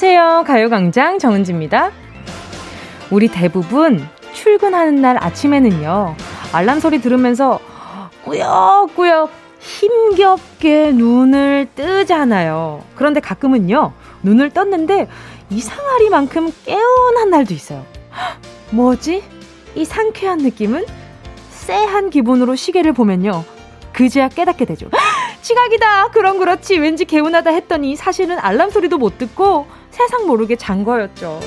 안녕하세요. 가요광장 정은지입니다. 우리 대부분 출근하는 날 아침에는요, 알람 소리 들으면서 꾸역꾸역 힘겹게 눈을 뜨잖아요. 그런데 가끔은요, 눈을 떴는데 이상하리만큼 깨어난 날도 있어요. 뭐지? 이 상쾌한 느낌은 쎄한 기분으로 시계를 보면요. 그제야 깨닫게 되죠. 지각이다! 그럼 그렇지. 왠지 개운하다 했더니 사실은 알람 소리도 못 듣고 세상 모르게 잔 거였죠.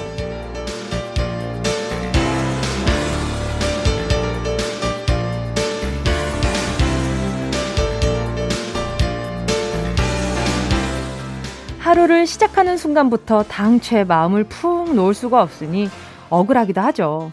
하루를 시작하는 순간부터 당최 마음을 푹 놓을 수가 없으니 억울하기도 하죠.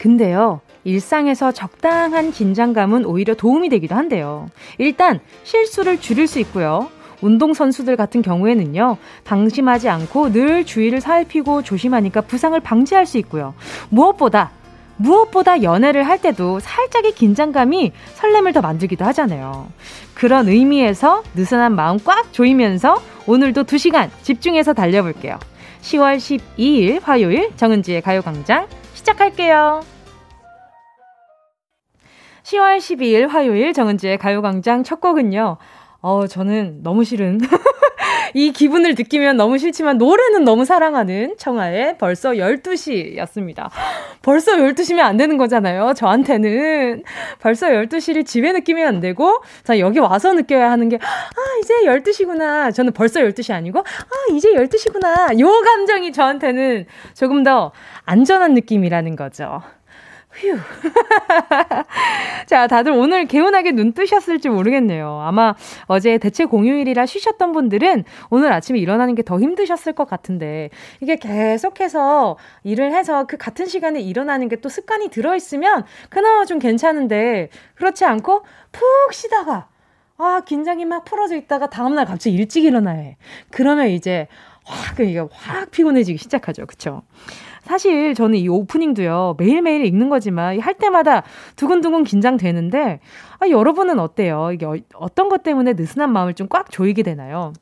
근데요, 일상에서 적당한 긴장감은 오히려 도움이 되기도 한데요. 일단 실수를 줄일 수 있고요. 운동선수들 같은 경우에는요, 방심하지 않고 늘 주의를 살피고 조심하니까 부상을 방지할 수 있고요. 무엇보다 무엇보다 연애를 할 때도 살짝의 긴장감이 설렘을 더 만들기도 하잖아요. 그런 의미에서 느슨한 마음 꽉 조이면서 오늘도 2시간 집중해서 달려볼게요. 10월 12일 화요일 정은지의 가요광장 시작할게요. 10월 12일 화요일 정은지의 가요광장 첫 곡은요. 어, 저는 너무 싫은 이 기분을 느끼면 너무 싫지만 노래는 너무 사랑하는 청아의 벌써 12시였습니다. 벌써 12시면 안 되는 거잖아요. 저한테는. 벌써 12시를 집에 느끼면 안 되고, 자, 여기 와서 느껴야 하는 게, 아, 이제 12시구나. 저는 벌써 12시 아니고, 아, 이제 12시구나. 요 감정이 저한테는 조금 더 안전한 느낌이라는 거죠. 휴. 자, 다들 오늘 개운하게 눈 뜨셨을지 모르겠네요. 아마 어제 대체 공휴일이라 쉬셨던 분들은 오늘 아침에 일어나는 게 더 힘드셨을 것 같은데 이게 계속해서 일을 해서 그 같은 시간에 일어나는 게 또 습관이 들어있으면 그나마 좀 괜찮은데 그렇지 않고 푹 쉬다가 아, 긴장이 막 풀어져 있다가 다음날 갑자기 일찍 일어나야 해. 그러면 이제 확, 이게 확 피곤해지기 시작하죠. 그쵸? 사실 저는 이 오프닝도요, 매일매일 읽는 거지만 할 때마다 두근두근 긴장되는데, 아, 여러분은 어때요? 이게 어, 떤것 때문에 느슨한 마음을 좀 꽉 조이게 되나요?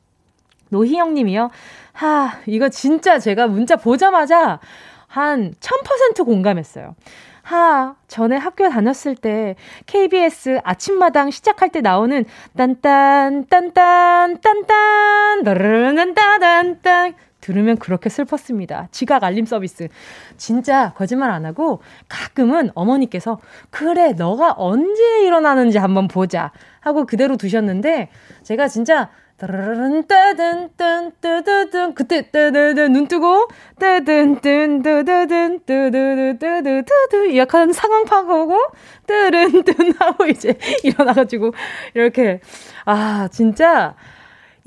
노희영 님이요. 하, 이거 진짜 제가 문자 보자마자 한 1000% 공감했어요. 하, 전에 학교 다녔을 때 KBS 아침마당 시작할 때 나오는 딴딴, 딴딴, 딴딴, 따르르딴딴딴 들으면 그렇게 슬펐습니다. 지각 알림 서비스. 진짜 거짓말 안 하고 가끔은 어머니께서 그래 너가 언제 일어나는지 한번 보자 하고 그대로 두셨는데 제가 진짜 따르르른 따든 뜬 뜨드든 그때 뜨드든 눈 뜨고 뜨든 뜬 뜨드든 뜨드드 뜨드드 약간 상황 파악하고 뜨른 뜬 하고 이제 일어나가지고 이렇게 아 진짜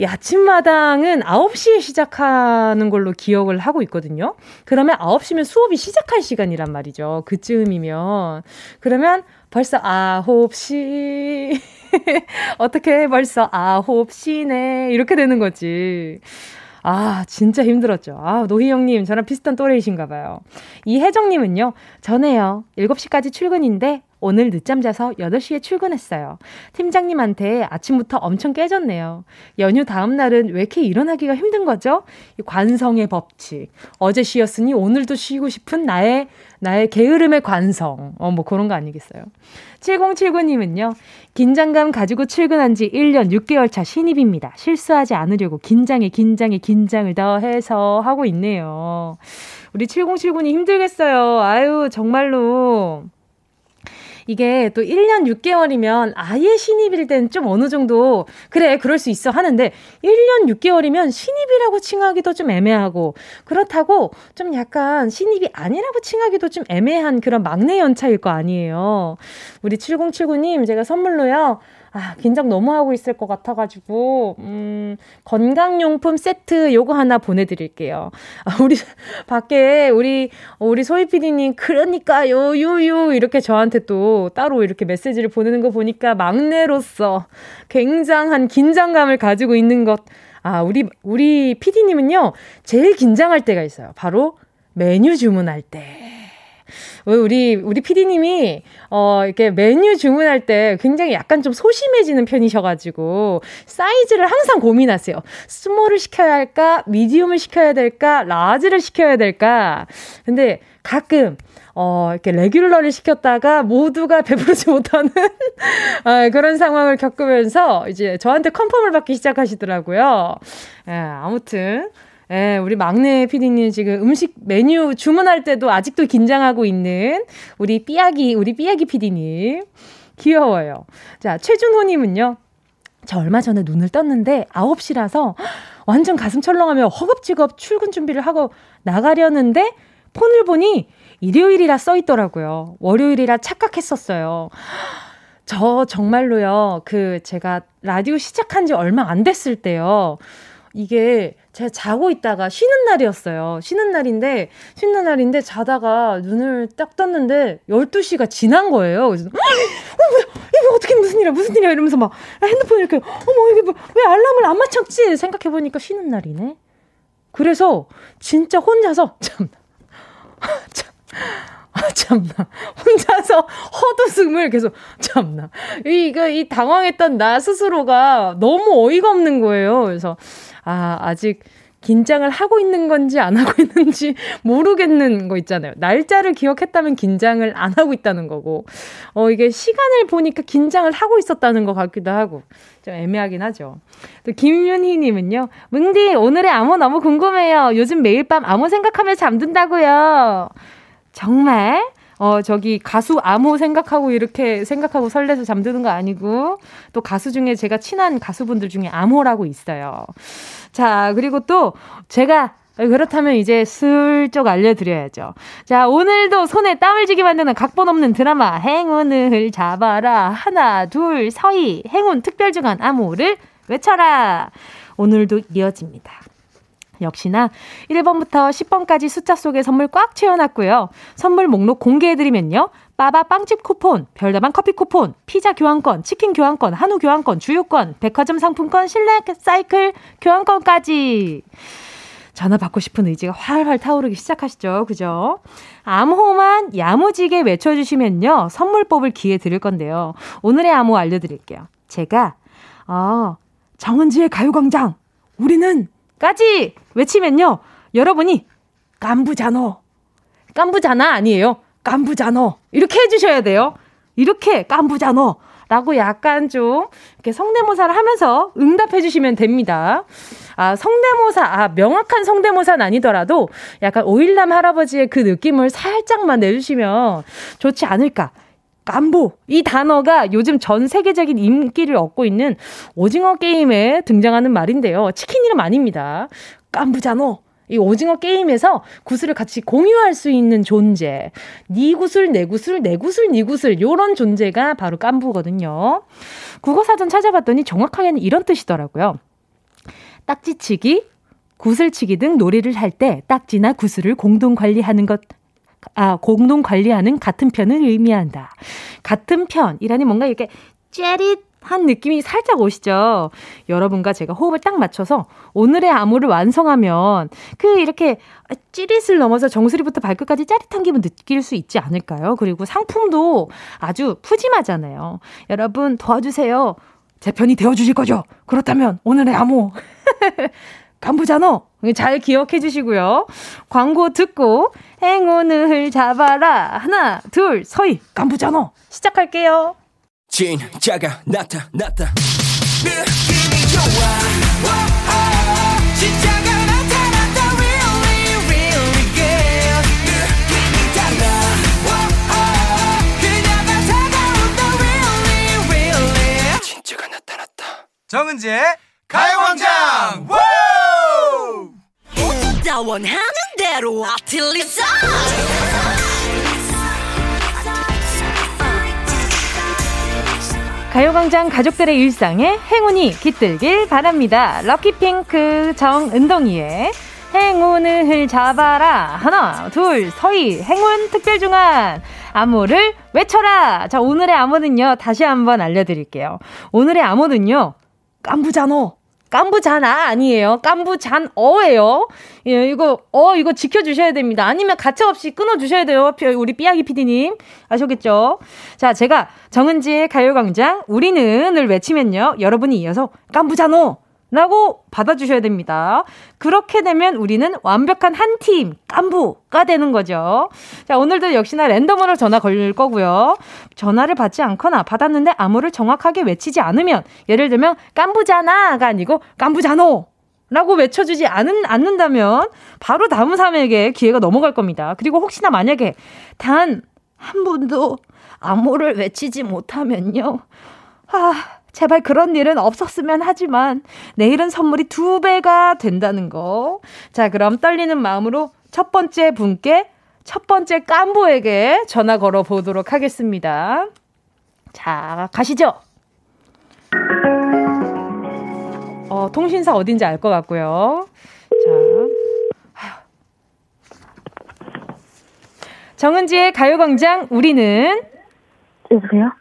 이 아침마당은 9시에 시작하는 걸로 기억을 하고 있거든요. 그러면 9시면 수업이 시작할 시간이란 말이죠. 그쯤이면. 그러면 벌써 9시. 어떻게 벌써 9시네. 이렇게 되는 거지. 아, 진짜 힘들었죠. 아, 노희영님, 저랑 비슷한 또래이신가 봐요. 이혜정님은요, 전에요. 7시까지 출근인데, 오늘 늦잠 자서 8시에 출근했어요. 팀장님한테 아침부터 엄청 깨졌네요. 연휴 다음 날은 왜 이렇게 일어나기가 힘든 거죠? 관성의 법칙. 어제 쉬었으니 오늘도 쉬고 싶은 나의, 나의 게으름의 관성. 어, 뭐 그런 거 아니겠어요? 7079님은요, 긴장감 가지고 출근한 지 1년 6개월 차 신입입니다. 실수하지 않으려고 긴장에 긴장에 긴장을 더해서 하고 있네요. 우리 7079님 힘들겠어요. 아유, 정말로. 이게 또 1년 6개월이면 아예 신입일 땐 좀 어느 정도 그래 그럴 수 있어 하는데 1년 6개월이면 신입이라고 칭하기도 좀 애매하고 그렇다고 좀 약간 신입이 아니라고 칭하기도 좀 애매한 그런 막내 연차일 거 아니에요. 우리 7079님 제가 선물로요. 아, 긴장 너무 하고 있을 것 같아가지고, 음, 건강용품 세트 요거 하나 보내드릴게요. 아, 우리, 밖에, 우리, 우리 소희 PD님, 그러니까요, 유유, 이렇게 저한테 또 따로 이렇게 메시지를 보내는 거 보니까 막내로서 굉장한 긴장감을 가지고 있는 것. 아, 우리, 우리 PD님은요, 제일 긴장할 때가 있어요. 바로 메뉴 주문할 때. 우리, 우리 피디님이, 어, 이렇게 메뉴 주문할 때 굉장히 약간 좀 소심해지는 편이셔가지고, 사이즈를 항상 고민하세요. small을 시켜야 할까? medium을 시켜야 될까? large를 시켜야 될까? 근데 가끔, 어, 이렇게 regular를 시켰다가 모두가 배부르지 못하는 아, 그런 상황을 겪으면서 이제 저한테 confirm을 받기 시작하시더라고요. 예, 아무튼. 예, 우리 막내 피디님 지금 음식 메뉴 주문할 때도 아직도 긴장하고 있는 우리 삐약이, 우리 삐약이 피디님. 귀여워요. 자, 최준호님은요. 저 얼마 전에 눈을 떴는데 9시라서 완전 가슴 철렁하며 허겁지겁 출근 준비를 하고 나가려는데 폰을 보니 일요일이라 써 있더라고요. 월요일이라 착각했었어요. 저 정말로요. 그 제가 라디오 시작한 지 얼마 안 됐을 때요. 이게 제가 자고 있다가 쉬는 날이었어요. 쉬는 날인데, 쉬는 날인데 자다가 눈을 딱 떴는데 12시가 지난 거예요. 그래서, 어, 뭐야, 이게 어떻게 무슨 일이야, 무슨 일이야 이러면서 막 핸드폰 이렇게, 어머, 이게 뭐, 왜 알람을 안 맞췄지? 생각해보니까 쉬는 날이네. 그래서 진짜 혼자서, 참, 참, 아, 참나. 혼자서 헛웃음을 계속, 참나. 이, 그, 이 당황했던 나 스스로가 너무 어이가 없는 거예요. 그래서, 아, 아직 긴장을 하고 있는 건지 안 하고 있는지 모르겠는 거 있잖아요. 날짜를 기억했다면 긴장을 안 하고 있다는 거고, 어, 이게 시간을 보니까 긴장을 하고 있었다는 것 같기도 하고, 좀 애매하긴 하죠. 또 김윤희님은요, 뭉디, 오늘의 암호 너무 궁금해요. 요즘 매일 밤 암호 생각하며 잠든다고요. 정말? 어, 저기 가수 암호 생각하고 이렇게 생각하고 설레서 잠드는 거 아니고 또 가수 중에 제가 친한 가수분들 중에 암호라고 있어요. 자, 그리고 또 제가 그렇다면 이제 슬쩍 알려드려야죠. 자, 오늘도 손에 땀을 쥐게 만드는 각본 없는 드라마 행운을 잡아라. 하나, 둘, 서희. 행운 특별주간 암호를 외쳐라. 오늘도 이어집니다. 역시나 1번부터 10번까지 숫자 속에 선물 꽉 채워놨고요. 선물 목록 공개해드리면요. 빠바 빵집 쿠폰, 별다방 커피 쿠폰, 피자 교환권, 치킨 교환권, 한우 교환권, 주유권, 백화점 상품권, 실내 사이클 교환권까지. 전화 받고 싶은 의지가 활활 타오르기 시작하시죠. 그죠? 암호만 야무지게 외쳐주시면요. 선물 뽑을 기회 드릴 건데요. 오늘의 암호 알려드릴게요. 제가, 어, 정은지의 가요광장. 우리는 까지 외치면요. 여러분이 깐부자노. 깐부자나 아니에요. 깐부자노. 이렇게 해주셔야 돼요. 이렇게 깐부자노. 라고 약간 좀 이렇게 성대모사를 하면서 응답해 주시면 됩니다. 아, 성대모사, 아, 명확한 성대모사는 아니더라도 약간 오일남 할아버지의 그 느낌을 살짝만 내주시면 좋지 않을까. 깐부 이 단어가 요즘 전 세계적인 인기를 얻고 있는 오징어 게임에 등장하는 말인데요. 치킨 이름 아닙니다. 깐부잖아. 이 오징어 게임에서 구슬을 같이 공유할 수 있는 존재. 니 구슬, 내 구슬, 내 구슬, 니 구슬. 요런 존재가 바로 깐부거든요. 국어사전 찾아봤더니 정확하게는 이런 뜻이더라고요. 딱지치기, 구슬치기 등 놀이를 할 때 딱지나 구슬을 공동 관리하는 것 아, 공동 관리하는 같은 편을 의미한다. 같은 편이라니 뭔가 이렇게 째릿 한 느낌이 살짝 오시죠? 여러분과 제가 호흡을 딱 맞춰서 오늘의 암호를 완성하면 그 이렇게 찌릿을 넘어서 정수리부터 발끝까지 짜릿한 기분 느낄 수 있지 않을까요? 그리고 상품도 아주 푸짐하잖아요. 여러분 도와주세요. 제 편이 되어주실 거죠? 그렇다면 오늘의 암호 간부잖아. 잘 기억해 주시고요. 광고 듣고 행운을 잡아라. 하나, 둘, 서희 간부잖아. 시작할게요. 진짜가 나타났다. 느낌이 좋아. 진짜가 나타났다. Really, really good. 느낌이 달라. 그녀가 다가온다. Really, really. 진짜가 나타났다. 정은지의 가요광장. 나 원하는 대로 아틀리사 가요광장 가족들의 일상에 행운이 깃들길 바랍니다. 럭키핑크 정은동이의 행운을 잡아라. 하나, 둘, 서희, 행운 특별중간. 암호를 외쳐라. 자, 오늘의 암호는요, 다시 한번 알려드릴게요. 오늘의 암호는요, 깐부자노. 깐부자나 아니에요. 깐부잔어예요. 예, 이거, 어, 이거 지켜 주셔야 됩니다. 아니면 가차없이 끊어 주셔야 돼요. 우리 삐약이 PD님. 아셨겠죠? 자, 제가 정은지의 가요 광장, 우리는을 외치면요. 여러분이 이어서 깐부자노! 라고 받아주셔야 됩니다. 그렇게 되면 우리는 완벽한 한 팀, 깐부가 되는 거죠. 자, 오늘도 역시나 랜덤으로 전화 걸릴 거고요. 전화를 받지 않거나 받았는데 암호를 정확하게 외치지 않으면, 예를 들면, 깐부잖아가 아니고, 깐부잖노! 라고 외쳐주지 않은, 않는다면, 바로 다음 사람에게 기회가 넘어갈 겁니다. 그리고 혹시나 만약에 단 한 분도 암호를 외치지 못하면요. 아, 제발 그런 일은 없었으면 하지만 내일은 선물이 두 배가 된다는 거. 자, 그럼 떨리는 마음으로 첫 번째 분께 첫 번째 깐부에게 전화 걸어 보도록 하겠습니다. 자, 가시죠. 어, 통신사 어딘지 알 것 같고요. 자. 정은지의 가요광장 우리는 여보세요?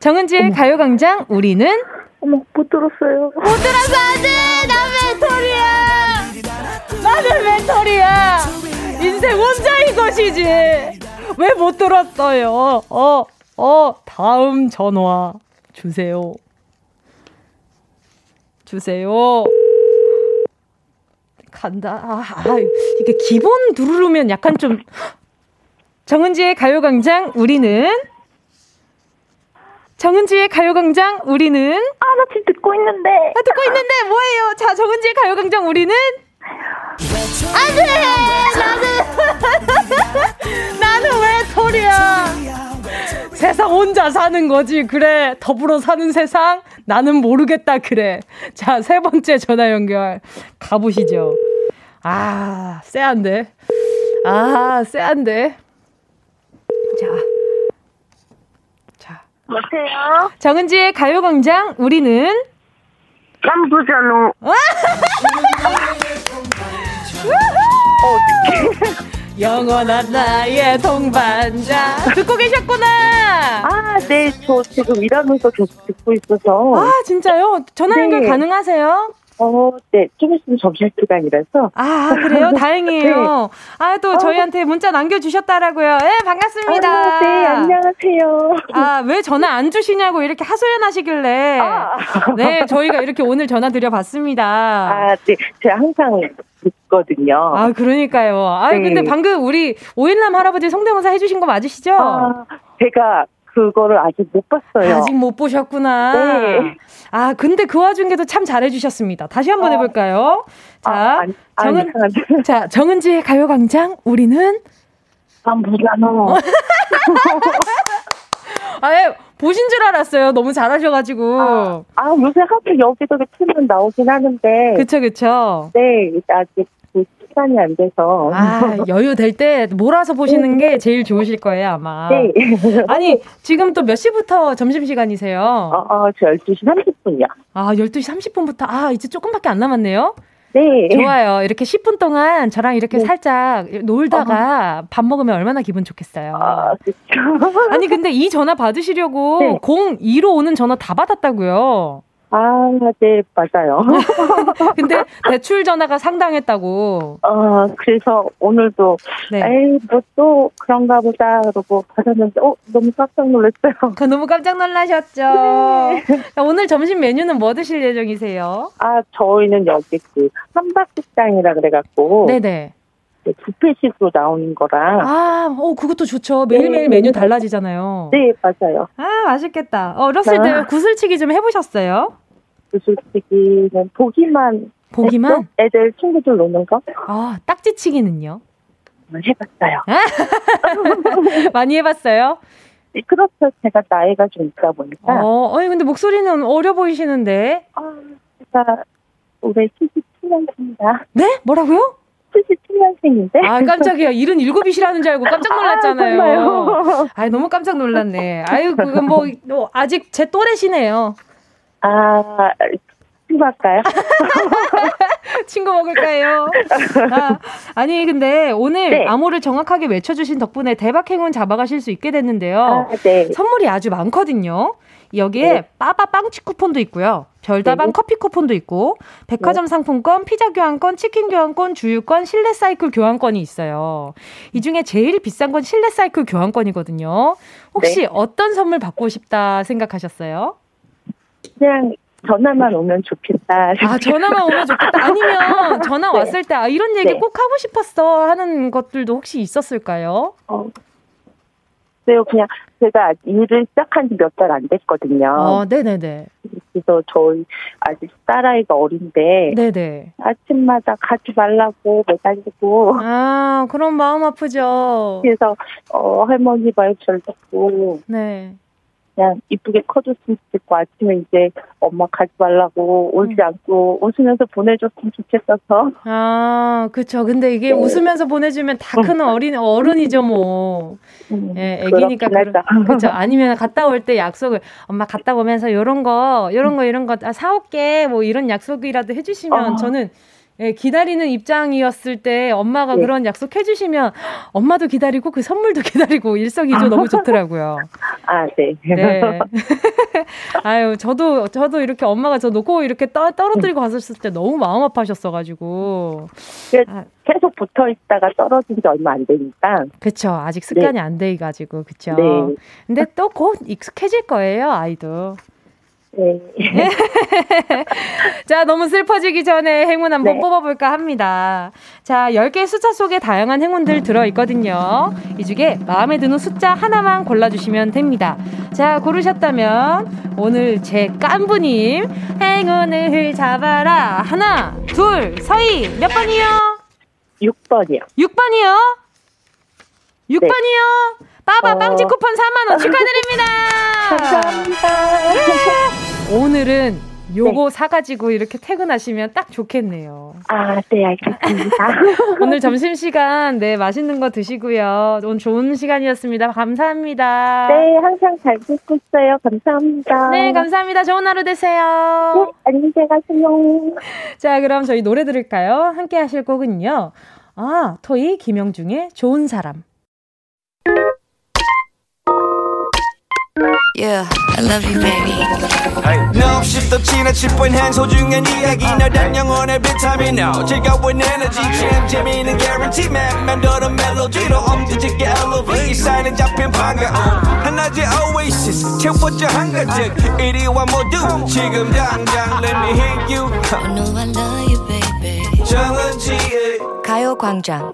정은지의 어머. 가요광장 우리는 어머 못 들었어요. 못 들었어 안돼 나 멘토리야. 나는 멘토리야. 인생 혼자인 것이지. 왜 못 들었어요? 어, 어, 다음 전화 주세요. 주세요. 간다. 아, 아, 이게 기본 누르면 약간 좀 정은지의 가요광장 우리는 정은지의 가요광장 우리는? 아 나 지금 듣고 있는데. 아 듣고 있는데 뭐예요? 자 정은지의 가요광장 우리는? 안돼! 나는 나는 왜 소리야? 세상 혼자 사는 거지 그래. 더불어 사는 세상? 나는 모르겠다 그래. 자 세 번째 전화 연결. 가보시죠. 아 쎄한데. 아 쎄한데. 자 여보세요? 정은지의 가요광장, 우리는? 깜부자노. 영원한 나의 동반자. 듣고 계셨구나. 아, 네. 저 지금 일하면서 계속 듣고 있어서. 아, 진짜요? 전화 연결 네. 가능하세요? 어, 네. 좀 있으면 점심 시간이라서. 아, 그래요? 다행이에요. 네. 아, 또 어, 저희한테 문자 남겨주셨다라고요. 네, 반갑습니다. 아, 네, 안녕하세요. 아, 왜 전화 안 주시냐고 이렇게 하소연 하시길래. 아. 네, 저희가 이렇게 오늘 전화 드려봤습니다. 아, 네. 제가 항상 듣거든요. 아, 그러니까요. 아, 네. 근데 방금 우리 오일남 할아버지 성대모사 해주신 거 맞으시죠? 아, 제가 그거를 아직 못 봤어요. 아직 못 보셨구나. 네. 아, 근데 그 와중에도 참 잘해주셨습니다. 다시 한번 어. 해볼까요? 자, 아, 아니, 정은, 아니, 자, 정은지의 가요광장, 우리는? 안보잖아 아예 보신 줄 알았어요. 너무 잘하셔가지고. 아, 아 요새 하도 여기저기 틀면 나오긴 하는데. 그쵸, 그쵸. 네, 아직 그 시간이 안 돼서. 아, 여유 될 때 몰아서 보시는 네. 게 제일 좋으실 거예요, 아마. 네. 아니, 지금 또 몇 시부터 점심시간이세요? 어, 어, 저 12시 30분이요. 아, 12시 30분부터. 아, 이제 조금밖에 안 남았네요? 네. 좋아요. 이렇게 10분 동안 저랑 이렇게 네. 살짝 놀다가 어. 밥 먹으면 얼마나 기분 좋겠어요. 아, 그렇죠. 아니 근데 이 전화 받으시려고 네. 02로 오는 전화 다 받았다고요. 아, 네, 맞아요. 근데 대출 전화가 상당했다고. 어, 그래서 오늘도, 네. 에이, 뭐 또 그런가 보다. 그러고 받았는데, 어, 너무 깜짝 놀랐어요. 그 너무 깜짝 놀라셨죠? 네. 오늘 점심 메뉴는 뭐 드실 예정이세요? 아, 저희는 여기 그 한박식당이라 그래갖고. 네네. 부페식으로 나오는 거라. 아, 어, 그것도 좋죠. 매일매일 네. 메뉴 달라지잖아요. 네, 맞아요. 아, 맛있겠다. 어렸을 때 아. 구슬치기 좀 해보셨어요? 구슬치기는 보기만. 보기만? 했죠? 애들 친구들 노는 거? 아, 딱지치기는요? 해봤어요. 많이 해봤어요? 네, 그렇죠. 제가 나이가 좀 있다 보니까. 어, 아니, 근데 목소리는 어려 보이시는데? 아, 제가 올해 77년입니다. 네? 뭐라고요? 77년생인데. 아, 깜짝이야. 77이시라는 줄 알고 깜짝 놀랐잖아요. 아, 아 너무 깜짝 놀랐네. 아유, 그건 뭐, 뭐, 아직 제 또래시네요. 아, 친구 할까요? 친구 거 먹을까요? 아, 아니 근데 오늘 네. 암호를 정확하게 외쳐주신 덕분에 대박 행운 잡아가실 수 있게 됐는데요. 아, 네. 선물이 아주 많거든요. 여기에 네. 빠바 빵치 쿠폰도 있고요. 별다방 네. 커피 쿠폰도 있고 백화점 네. 상품권, 피자 교환권, 치킨 교환권, 주유권, 실내 사이클 교환권이 있어요. 이 중에 제일 비싼 건 실내 사이클 교환권이거든요. 혹시 네. 어떤 선물 받고 싶다 생각하셨어요? 그냥 전화만 오면 좋겠다. 아, 전화만 오면 좋겠다. 아니면 전화 네. 왔을 때 아, 이런 얘기 네. 꼭 하고 싶었어 하는 것들도 혹시 있었을까요? 어, 글쎄요, 그냥 제가 일을 시작한 지 몇 달 안 됐거든요. 어, 네네네. 그래서 저희 아직 딸아이가 어린데. 네네. 아침마다 가지 말라고 매달리고. 아, 그럼 마음 아프죠. 그래서, 어, 할머니 말 잘 듣고. 네. 그냥 이쁘게 커줬으면 좋겠고 아침에 이제 엄마 가지 말라고 울지 음. 않고 웃으면서 보내줬으면 좋겠어서. 아, 그쵸. 근데 이게 네. 웃으면서 보내주면 다 큰 어린 어른이죠 뭐. 음, 예, 애기니까 그렇죠. 아니면 갔다 올 때 약속을 엄마 갔다 오면서 요런 거, 요런 거, 이런 거 아, 사올게 뭐 이런 약속이라도 해주시면 어. 저는. 예, 기다리는 입장이었을 때 엄마가 네. 그런 약속 해 주시면 엄마도 기다리고 그 선물도 기다리고 일석이조 너무 좋더라고요. 아, 네. 네. 아유, 저도, 저도 이렇게 엄마가 저 놓고 이렇게 떠, 떨어뜨리고 갔었을 때 너무 마음 아파하셨어 가지고. 아, 계속 붙어 있다가 떨어진 지 얼마 안 되니까. 그쵸. 아직 습관이 네. 안 돼 가지고, 그쵸. 네. 근데 또 곧 익숙해질 거예요, 아이도. 네. 자, 너무 슬퍼지기 전에 행운 한번 네. 뽑아볼까 합니다. 자, 10개 숫자 속에 다양한 행운들 들어있거든요. 이 중에 마음에 드는 숫자 하나만 골라주시면 됩니다. 자, 고르셨다면 오늘 제 깐부님 행운을 잡아라. 하나, 둘, 서희 몇 번이요? 6번이요. 6번이요? 6번이요? 빠바 어... 빵집 쿠폰 4만원 축하드립니다. 감사합니다. 예. 오늘은 요거 네. 사가지고 이렇게 퇴근하시면 딱 좋겠네요. 아, 네, 알겠습니다. 오늘 점심시간, 네, 맛있는 거 드시고요. 오늘 좋은 시간이었습니다. 감사합니다. 네, 항상 잘 듣고 있어요. 감사합니다. 네, 감사합니다. 좋은 하루 되세요. 네, 안녕히 가세요. 자, 그럼 저희 노래 들을까요? 함께 하실 곡은요. 아, 토이 김영중의 좋은 사람. Yeah, I love you, baby. No, shift the china chip when hands hold you and 이야기 나단 영혼 every time you know. 즐거운 energy, jam, 재미있는 guarantee, man. 만들어 멜로디로 엄지짓게 elevate. 이 사인은 잡힌 반가움. 하나의 oasis, 채워져 한가득. 이리와 모두 지금 당장 let me hit you. I know I love you, baby. 정은지의 가요광장.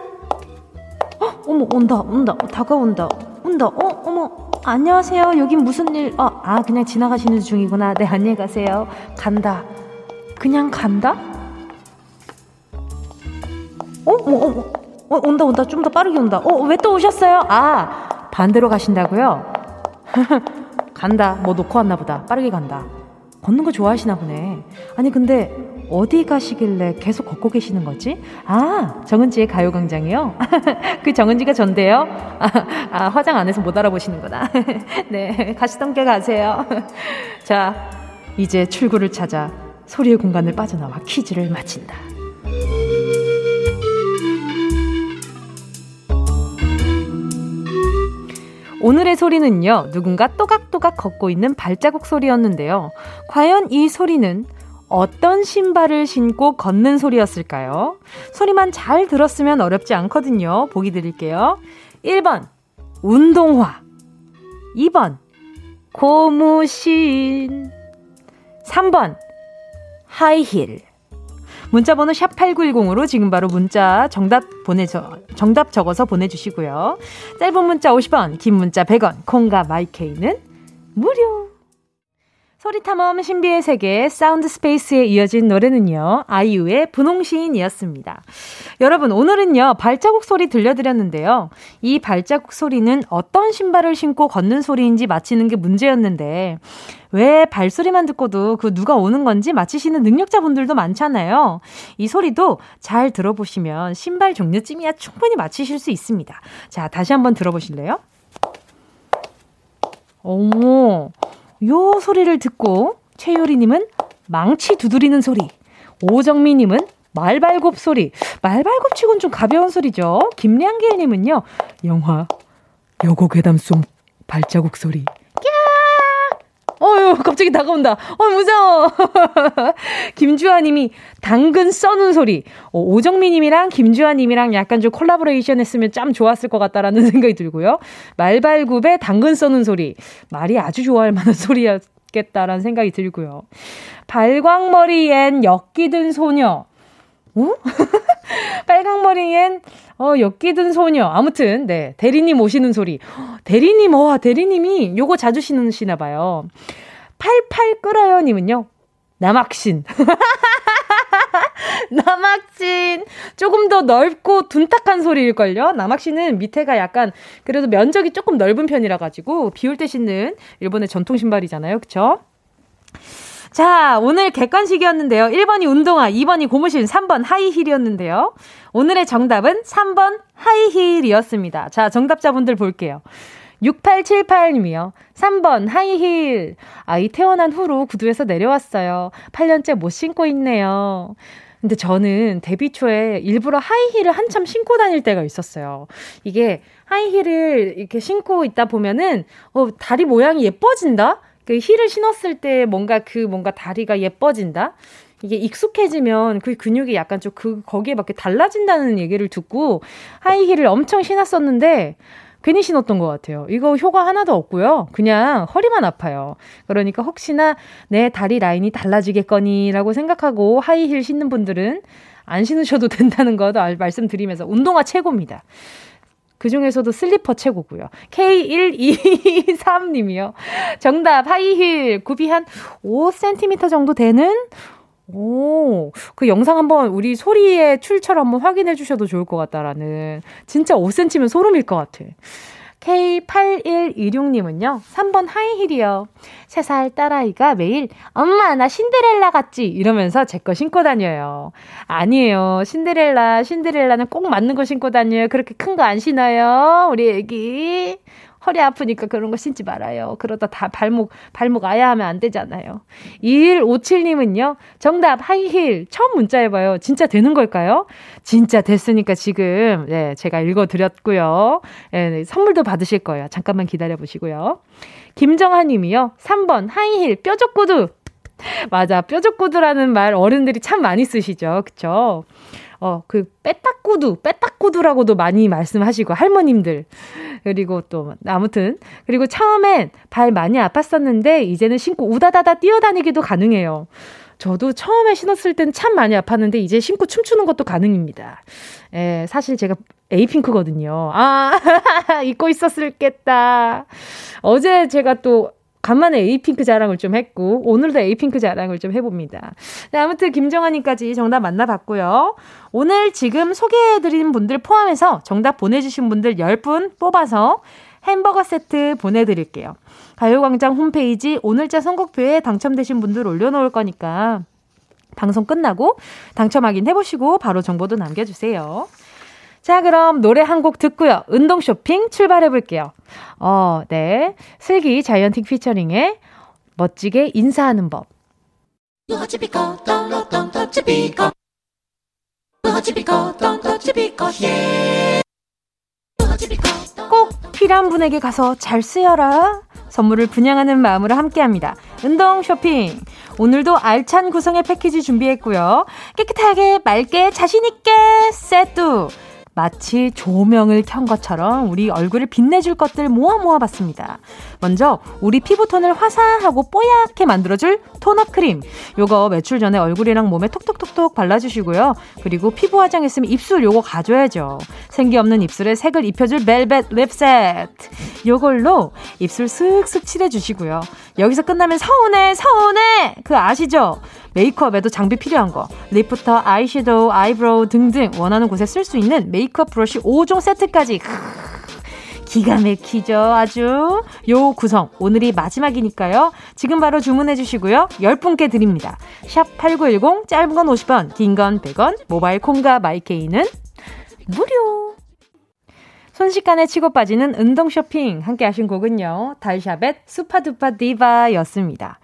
어, 어머 온다 온다. 어, 다가온다. 온다. 어 어머 안녕하세요. 여긴 무슨 일? 아, 아 그냥 지나가시는 중이구나. 네 안녕히 가세요. 간다. 그냥 간다? 어 어머 어머. 어, 온다 온다. 좀 더 빠르게 온다. 어 왜 또 오셨어요? 아 반대로 가신다고요? 간다. 뭐 놓고 왔나 보다. 빠르게 간다. 걷는 거 좋아하시나 보네. 아니 근데 어디 가시길래 계속 걷고 계시는 거지? 아, 정은지의 가요광장이요? 그 정은지가 전데요? 아, 아, 화장 안 해서 못 알아보시는구나. 네, 가시던 길 가세요. 자, 이제 출구를 찾아 소리의 공간을 빠져나와 퀴즈를 마친다. 오늘의 소리는요, 누군가 또각또각 걷고 있는 발자국 소리였는데요. 과연 이 소리는 어떤 신발을 신고 걷는 소리였을까요? 소리만 잘 들었으면 어렵지 않거든요. 보기 드릴게요. 1번, 운동화. 2번, 고무신. 3번, 하이힐. 문자번호 샵 8910으로 지금 바로 문자 정답 보내서, 정답 적어서 보내주시고요. 짧은 문자 50원, 긴 문자 100원, 콩과 마이케이는 무료. 소리탐험 신비의 세계 사운드 스페이스에 이어진 노래는요. 아이유의 분홍신이었습니다. 여러분 오늘은요. 발자국 소리 들려드렸는데요. 이 발자국 소리는 어떤 신발을 신고 걷는 소리인지 맞히는 게 문제였는데 왜 발소리만 듣고도 그 누가 오는 건지 맞히시는 능력자분들도 많잖아요. 이 소리도 잘 들어보시면 신발 종류쯤이야 충분히 맞히실 수 있습니다. 자, 다시 한번 들어보실래요? 어머. 요 소리를 듣고 최효리님은 망치 두드리는 소리, 오정미님은 말발굽 소리, 말발굽 치곤 좀 가벼운 소리죠. 김량길님은요, 영화, 여고 괴담 속 발자국 소리. 어유 갑자기 다가온다. 어, 무서워. 김주아님이 당근 써는 소리. 어, 오정미님이랑 김주아님이랑 약간 좀 콜라보레이션 했으면 참 좋았을 것 같다라는 생각이 들고요. 말발굽에 당근 써는 소리. 말이 아주 좋아할 만한 소리였겠다라는 생각이 들고요. 발광머리엔 엮기든 소녀. 어? 빨강머리엔 어, 엮기든 소녀. 아무튼, 네. 대리님 오시는 소리. 대리님, 와, 대리님이 요거 자주 신으시나 봐요. 88 끌어요 님은요. 남학신. 남학신. 조금 더 넓고 둔탁한 소리일걸요? 남학신은 밑에가 약간, 그래도 면적이 조금 넓은 편이라 가지고, 비올 때 신는 일본의 전통 신발이잖아요. 그쵸? 자, 오늘 객관식이었는데요. 1번이 운동화, 2번이 고무신, 3번 하이힐이었는데요. 오늘의 정답은 3번 하이힐이었습니다. 자, 정답자분들 볼게요. 6878님이요. 3번, 하이힐. 아이 태어난 후로 구두에서 내려왔어요. 8년째 못 신고 있네요. 근데 저는 데뷔 초에 일부러 하이힐을 한참 신고 다닐 때가 있었어요. 이게 하이힐을 이렇게 신고 있다 보면은, 어, 다리 모양이 예뻐진다? 그 힐을 신었을 때 뭔가 그 뭔가 다리가 예뻐진다? 이게 익숙해지면 그 근육이 약간 좀 그, 거기에 밖에 달라진다는 얘기를 듣고 하이힐을 엄청 신었었는데 괜히 신었던 것 같아요. 이거 효과 하나도 없고요. 그냥 허리만 아파요. 그러니까 혹시나 내 다리 라인이 달라지겠거니라고 생각하고 하이힐 신는 분들은 안 신으셔도 된다는 것도 말씀드리면서 운동화 최고입니다. 그 중에서도 슬리퍼 최고고요. K1223님이요. 정답, 하이힐. 굽이 한 5cm 정도 되는 오, 그 영상 한번 우리 소리의 출처를 한번 확인해 주셔도 좋을 것 같다라는. 진짜 5cm면 소름일 것 같아. K8126님은요, 3번 하이힐이요. 3살 딸아이가 매일, 엄마, 나 신데렐라 같지? 이러면서 제 거 신고 다녀요. 아니에요. 신데렐라, 신데렐라는 꼭 맞는 거 신고 다녀요. 그렇게 큰 거 안 신어요. 우리 애기. 허리 아프니까 그런 거 신지 말아요. 그러다 다 발목, 발목 아야 하면 안 되잖아요. 2157님은요, 정답, 하이힐. 처음 문자 해봐요. 진짜 되는 걸까요? 진짜 됐으니까 지금, 네, 제가 읽어드렸고요. 네, 네, 선물도 받으실 거예요. 잠깐만 기다려보시고요. 김정아 님이요, 3번, 하이힐, 뾰족 구두. 맞아, 뾰족 구두라는 말 어른들이 참 많이 쓰시죠. 그쵸? 어, 그, 빼딱구두, 빼딱구두라고도 많이 말씀하시고, 할머님들. 그리고 또, 아무튼. 그리고 처음엔 발 많이 아팠었는데, 이제는 신고 우다다다 뛰어다니기도 가능해요. 저도 처음에 신었을 땐 참 많이 아팠는데, 이제 신고 춤추는 것도 가능입니다. 예, 사실 제가 에이핑크거든요. 아, 입고 있었을겠다. 어제 제가 또 간만에 에이핑크 자랑을 좀 했고, 오늘도 에이핑크 자랑을 좀 해봅니다. 네, 아무튼 김정환님까지 정답 만나봤고요. 오늘 지금 소개해드린 분들 포함해서 정답 보내주신 분들 10분 뽑아서 햄버거 세트 보내드릴게요. 가요광장 홈페이지 오늘자 선곡표에 당첨되신 분들 올려놓을 거니까 방송 끝나고 당첨 확인해보시고 바로 정보도 남겨주세요. 자, 그럼 노래 한 곡 듣고요. 운동 쇼핑 출발해 볼게요. 어, 네. 슬기 자이언틱 피처링의 멋지게 인사하는 법. 꼭 필요한 분에게 가서 잘 쓰여라. 선물을 분양하는 마음으로 함께 합니다. 운동 쇼핑. 오늘도 알찬 구성의 패키지 준비했고요. 깨끗하게, 맑게, 자신 있게 세트. 마치 조명을 켠 것처럼 우리 얼굴을 빛내줄 것들 모아 모아 봤습니다. 먼저 우리 피부톤을 화사하고 뽀얗게 만들어줄 톤업 크림. 요거 매출 전에 얼굴이랑 몸에 톡톡톡톡 발라주시고요. 그리고 피부 화장했으면 입술 요거 가져야죠. 생기 없는 입술에 색을 입혀줄 벨벳 lip 세트. 요걸로 입술 슥슥 칠해주시고요. 여기서 끝나면 서운해, 서운해! 그 아시죠? 메이크업에도 장비 필요한 거. lip부터 아이섀도우, eyebrow 등등 원하는 곳에 쓸 수 있는 메이크업 브러쉬 5종 세트까지. 기가 막히죠, 아주. 요 구성, 오늘이 마지막이니까요. 지금 바로 주문해 주시고요. 10분께 드립니다. 샵 8910, 짧은 건 50원, 긴 건 100원, 모바일 콩과 마이케이는 무료. 순식간에 치고 빠지는 운동 쇼핑 함께 하신 곡은요. 달샤벳 Supa Dupa Diva였습니다.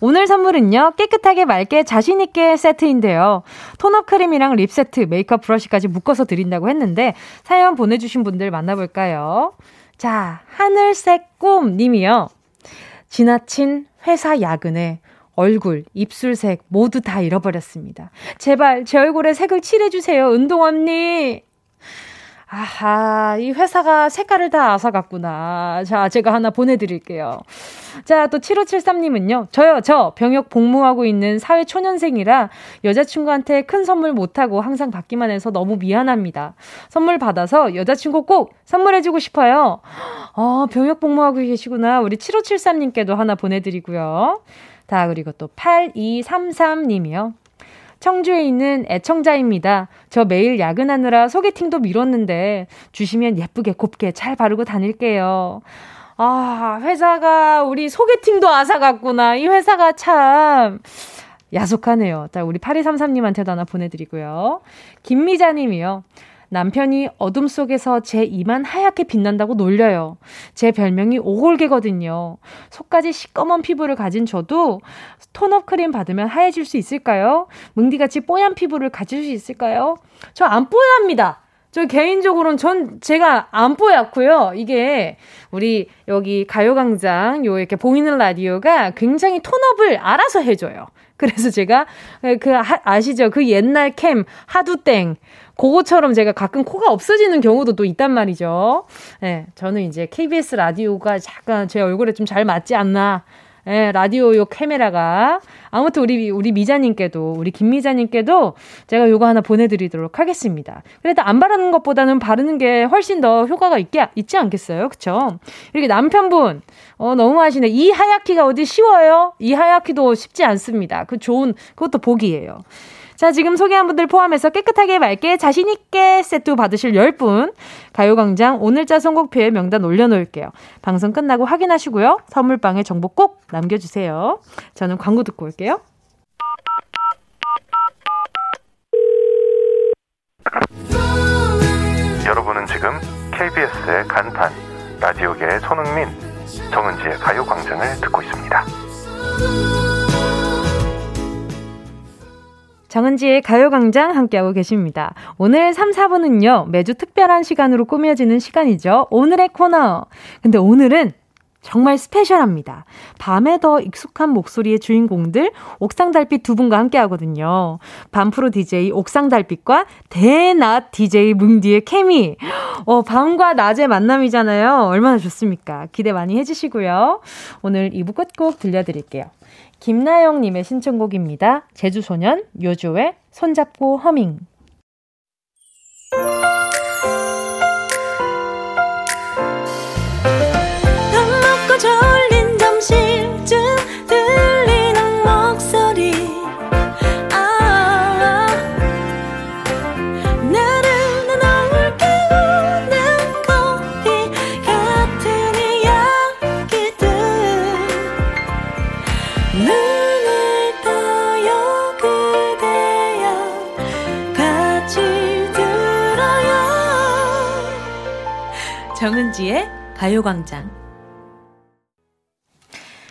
오늘 선물은요. 깨끗하게 맑게 자신 있게 세트인데요. tone up 크림이랑 lip 세트, 메이크업 브러쉬까지 묶어서 드린다고 했는데 사연 보내 주신 분들 만나 볼까요? 자, 하늘색 꿈 님이요. 지나친 회사 야근에 얼굴, 입술색 모두 다 잃어버렸습니다. 제발 제 얼굴에 색을 칠해주세요, 운동 언니. 아하, 이 회사가 색깔을 다 앗아갔구나. 자, 제가 하나 보내드릴게요. 자, 또 7573님은요. 저요, 저 병역 복무하고 있는 사회 초년생이라 여자친구한테 큰 선물 못하고 항상 받기만 해서 너무 미안합니다. 선물 받아서 여자친구 꼭 선물해주고 싶어요. 어, 병역 복무하고 계시구나. 우리 7573님께도 하나 보내드리고요. 다, 그리고 또 8233님이요. 청주에 있는 애청자입니다. 저 매일 야근하느라 소개팅도 미뤘는데 주시면 예쁘게 곱게 잘 바르고 다닐게요. 아, 회사가 우리 소개팅도 아사갔구나. 이 회사가 참 야속하네요. 자, 우리 8233님한테도 하나 보내드리고요. 김미자님이요. 남편이 어둠 속에서 제 이만 하얗게 빛난다고 놀려요. 제 별명이 오골개거든요. 속까지 시꺼먼 피부를 가진 저도 톤업 크림 받으면 하얘질 수 있을까요? 뭉디같이 뽀얀 피부를 가질 수 있을까요? 저 안 뽀얗습니다. 저 개인적으로는 전 제가 안 뽀얗고요. 이게 우리 여기 가요광장 요 이렇게 보이는 라디오가 굉장히 톤업을 알아서 해줘요. 그래서 제가 그 아시죠? 그 옛날 캠 하두땡 그거처럼 제가 가끔 코가 없어지는 경우도 또 있단 말이죠. 예, 네, 저는 이제 KBS 라디오가 잠깐 제 얼굴에 좀 잘 맞지 않나. 예, 라디오 요 카메라가. 아무튼 우리, 우리 미자님께도, 우리 김미자님께도 제가 요거 하나 보내드리도록 하겠습니다. 그래도 안 바르는 것보다는 바르는 게 훨씬 더 효과가 있게, 있지 않겠어요? 그쵸? 이렇게 남편분, 어, 너무 하시네. 이 하얗기가 어디 쉬워요? 이 하얗기도 쉽지 않습니다. 그 좋은, 그것도 복이에요. 자, 지금 소개한 분들 포함해서 깨끗하게 맑게 자신있게 세트 받으실 10분 가요광장 오늘자 선곡표에 명단 올려놓을게요. 방송 끝나고 확인하시고요. 선물방에 정보 꼭 남겨주세요. 저는 광고 듣고 올게요. 여러분은 지금 KBS의 간판 라디오계의 손흥민 정은지의 가요광장을 듣고 있습니다. 정은지의 가요광장 함께하고 계십니다. 오늘 3, 4분은요, 매주 특별한 시간으로 꾸며지는 시간이죠. 오늘의 코너. 근데 오늘은 정말 스페셜합니다. 밤에 더 익숙한 목소리의 주인공들 옥상달빛 두 분과 함께 하거든요. 밤프로 DJ 옥상달빛과 대낮 DJ 뭉디의 케미. 어, 밤과 낮의 만남이잖아요. 얼마나 좋습니까? 기대 많이 해주시고요. 오늘 2부 끝곡 들려드릴게요. 김나영님의 신청곡입니다. 제주소년 요조의 손잡고 허밍. 가요광장.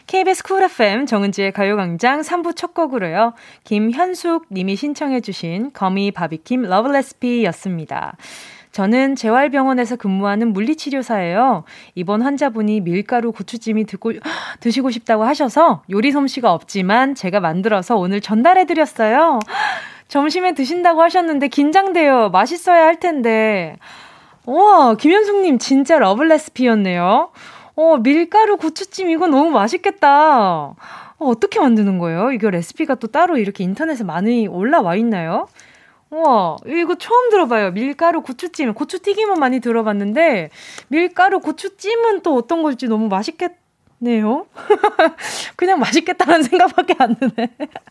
KBS 쿨 FM 정은지의 가요광장 3부 첫 곡으로요. 김현숙 님이 신청해주신 거미 바비킴 러브레시피였습니다. 저는 재활병원에서 근무하는 물리치료사예요. 이번 환자분이 밀가루 고추찜이 듣고, 드시고 싶다고 하셔서 요리 솜씨가 없지만 제가 만들어서 오늘 전달해드렸어요. 점심에 드신다고 하셨는데 긴장돼요. 맛있어야 할 텐데. 우와, 김현숙님 진짜 러블 레시피였네요. 어, 밀가루 고추찜 이거 너무 맛있겠다. 어, 어떻게 만드는 거예요? 이거 레시피가 또 따로 이렇게 인터넷에 많이 올라와 있나요? 우와, 이거 처음 들어봐요. 밀가루 고추찜. 고추튀김은 많이 들어봤는데, 밀가루 고추찜은 또 어떤 걸지 너무 맛있겠 네요? 그냥 맛있겠다는 생각밖에 안 드네.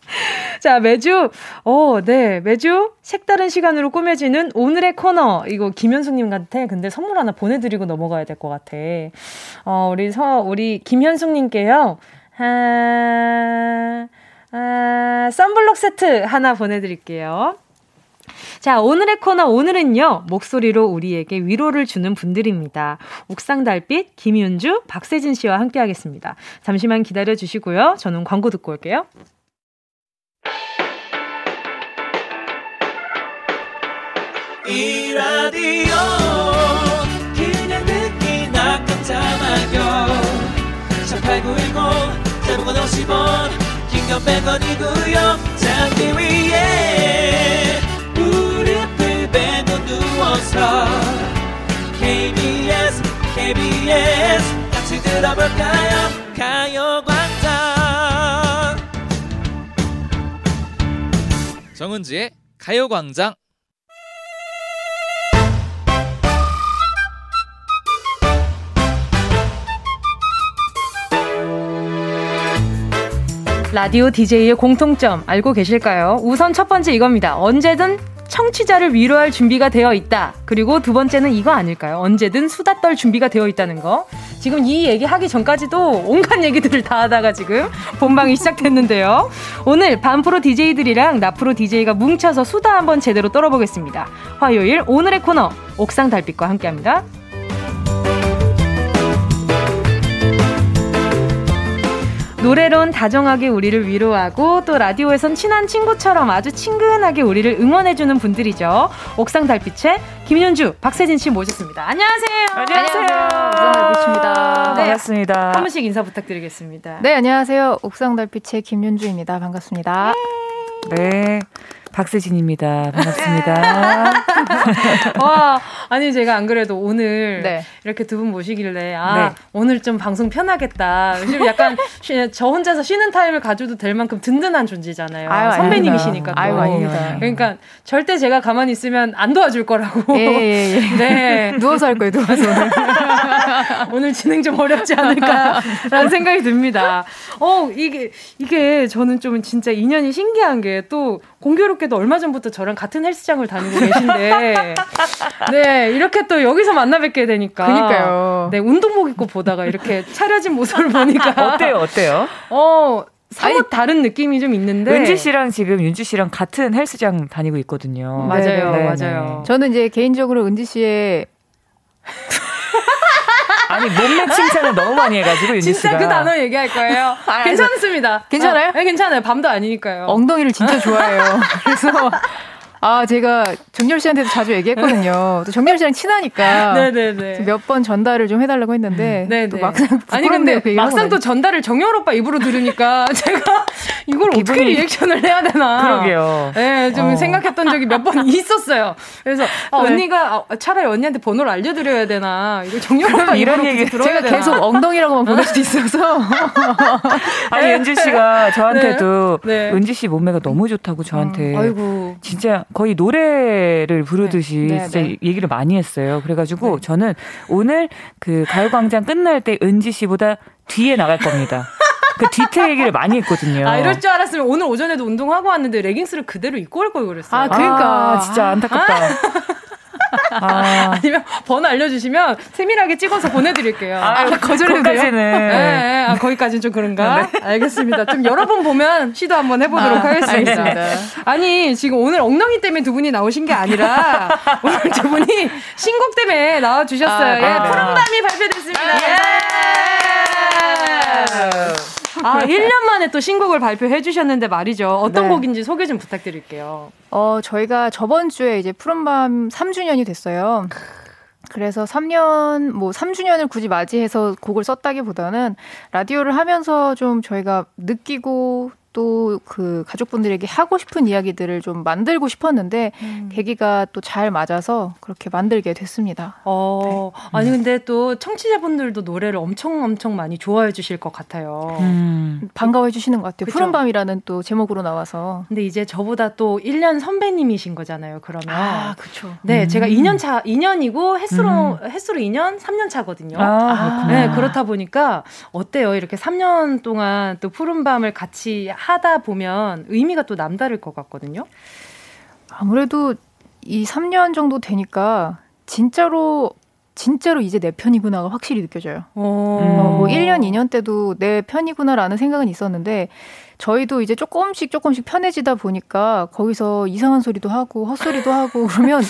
자, 매주, 어, 네, 매주 색다른 시간으로 꾸며지는 오늘의 코너. 이거 김현숙님한테 근데 선물 하나 보내드리고 넘어가야 될 것 같아. 어, 우리 서, 우리 김현숙님께요. 아, 아, 썬블록 세트 하나 보내드릴게요. 자, 오늘의 코너 오늘은요. 목소리로 우리에게 위로를 주는 분들입니다. 옥상 달빛 김윤주, 박세진 씨와 함께 하겠습니다. 잠시만 기다려 주시고요. 저는 광고 듣고 올게요. 이 라디오 그냥 듣기나 깜짝마요 18910 대목원 50원 긴건 100원이고요 잠기 위에 KBS 같이 들어볼까요 가요광장 정은지의 가요광장 라디오 DJ의 공통점 알고 계실까요? 우선 첫 번째 이겁니다. 언제든 청취자를 위로할 준비가 되어 있다. 그리고 두 번째는 이거 아닐까요? 언제든 수다 떨 준비가 되어 있다는 거. 지금 이 얘기 하기 전까지도 온갖 얘기들을 다 하다가 지금 본방이 시작됐는데요. 오늘 반프로 DJ들이랑 나프로 DJ가 뭉쳐서 수다 한번 제대로 떨어보겠습니다. 화요일 오늘의 코너 옥상 달빛과 함께 합니다. 노래론 다정하게 우리를 위로하고 또 라디오에선 친한 친구처럼 아주 친근하게 우리를 응원해주는 분들이죠. 옥상 달빛의 김윤주, 박세진 씨 모셨습니다. 안녕하세요. 안녕하세요. 옥상 달빛입니다. 네, 반갑습니다. 한 분씩 인사 부탁드리겠습니다. 네, 안녕하세요. 옥상 달빛의 김윤주입니다. 반갑습니다. 네. 박세진입니다. 반갑습니다. 와, 아니 제가 안 그래도 오늘 네. 이렇게 두 분 모시길래 아 네. 오늘 좀 방송 편하겠다. 요즘 약간 쉬, 저 혼자서 쉬는 타임을 가져도 될 만큼 든든한 존재잖아요. 아유, 선배님이시니까. 아유, 아닙니다. 그러니까 절대 제가 가만히 있으면 안 도와줄 거라고. 예, 예, 예. 네. 누워서 할 거예요, 누워서 오늘. 오늘 진행 좀 어렵지 않을까라는 생각이 듭니다. 어, 이게 이게 저는 좀 진짜 인연이 신기한 게 또 공교롭게도 얼마 전부터 저랑 같은 헬스장을 다니고 계신데 네 이렇게 또 여기서 만나 뵙게 되니까 그니까요. 네 운동복 입고 보다가 이렇게 차려진 모습을 보니까 어때요 어때요? 어 사뭇 아니, 다른 느낌이 좀 있는데 은지 씨랑 지금 윤주 씨랑 같은 헬스장 다니고 있거든요. 맞아요, 네, 네, 네 맞아요. 네. 저는 이제 개인적으로 은지 씨의 아니 몸매 칭찬을 너무 많이 해가지고 윤지 진짜 그 단어 얘기할 거예요. 아, 괜찮습니다. 괜찮아요? 어, 네, 괜찮아요. 밤도 아니니까요. 엉덩이를 진짜 좋아해요. 그래서 아, 제가 정렬 씨한테도 자주 얘기했거든요. 또 정렬 씨랑 친하니까. 네네네. 몇 번 전달을 좀 해달라고 했는데. 네네. 또 막상. 아니, 근데 그 막상 또 전달을 정렬 오빠 입으로 들으니까 제가 이걸 기분이... 어떻게 리액션을 해야 되나. 그러게요. 네, 좀 어. 생각했던 적이 몇 번 있었어요. 그래서 아, 네. 언니가 아, 차라리 언니한테 번호를 알려드려야 되나. 이거 정렬 오빠 이런 얘기 들어야 제가 되나. 계속 엉덩이라고만 보낼 수도 있어서. 아니, 은지 씨가 저한테도 네. 네. 은지 씨 몸매가 너무 좋다고 저한테. 음, 아이고. 진짜 거의 노래를 부르듯이 네. 네, 진짜 네. 얘기를 많이 했어요. 그래가지고 네. 저는 오늘 그 가요광장 끝날 때 은지 씨보다 뒤에 나갈 겁니다. 그 뒤태 얘기를 많이 했거든요. 아, 이럴 줄 알았으면 오늘 오전에도 운동하고 왔는데 레깅스를 그대로 입고 올 걸 그랬어요. 아, 그러니까. 아, 진짜 안타깝다. 아. 아. 니면 번호 알려주시면 세밀하게 찍어서 보내드릴게요. 아, 아 거절해도 돼요? 네, 네. 아, 거기까지는 좀 그런가? 네. 알겠습니다. 좀 여러 번 보면 시도 한번 해보도록 아, 하겠습니다. 알겠습니다. 아니, 지금 오늘 엉덩이 때문에 두 분이 나오신 게 아니라 오늘 두 분이 신곡 때문에 나와주셨어요. 아, 예, 푸른 밤이 발표됐습니다. 예. 아, 1년 만에 또 신곡을 발표해 주셨는데 말이죠. 어떤 네. 곡인지 소개 좀 부탁드릴게요. 어, 저희가 저번 주에 이제 푸른밤 3주년이 됐어요. 그래서 3년, 뭐 3주년을 굳이 맞이해서 곡을 썼다기보다는 라디오를 하면서 좀 저희가 느끼고 또 그 가족분들에게 하고 싶은 이야기들을 좀 만들고 싶었는데 음. 계기가 또 잘 맞아서 그렇게 만들게 됐습니다. 어, 네. 아니 근데 또 청취자분들도 노래를 엄청 엄청 많이 좋아해 주실 것 같아요. 음. 반가워해 주시는 것 같아요. 그쵸? 푸른 밤이라는 또 제목으로 나와서. 근데 이제 저보다 또 1년 선배님이신 거잖아요. 그러면. 아, 그렇죠. 네, 음. 제가 2년 차 2년이고 횟수로 음. 횟수로 2년, 3년 차거든요. 아, 네, 그렇다 보니까 어때요? 이렇게 3년 동안 또 푸른 밤을 같이 하다 보면 의미가 또 남다를 것 같거든요. 아무래도 이 3년 정도 되니까 진짜로 진짜로 이제 내 편이구나가 확실히 느껴져요. 어, 뭐 1년, 2년 때도 내 편이구나라는 생각은 있었는데 저희도 이제 조금씩 조금씩 편해지다 보니까 거기서 이상한 소리도 하고 헛소리도 하고 그러면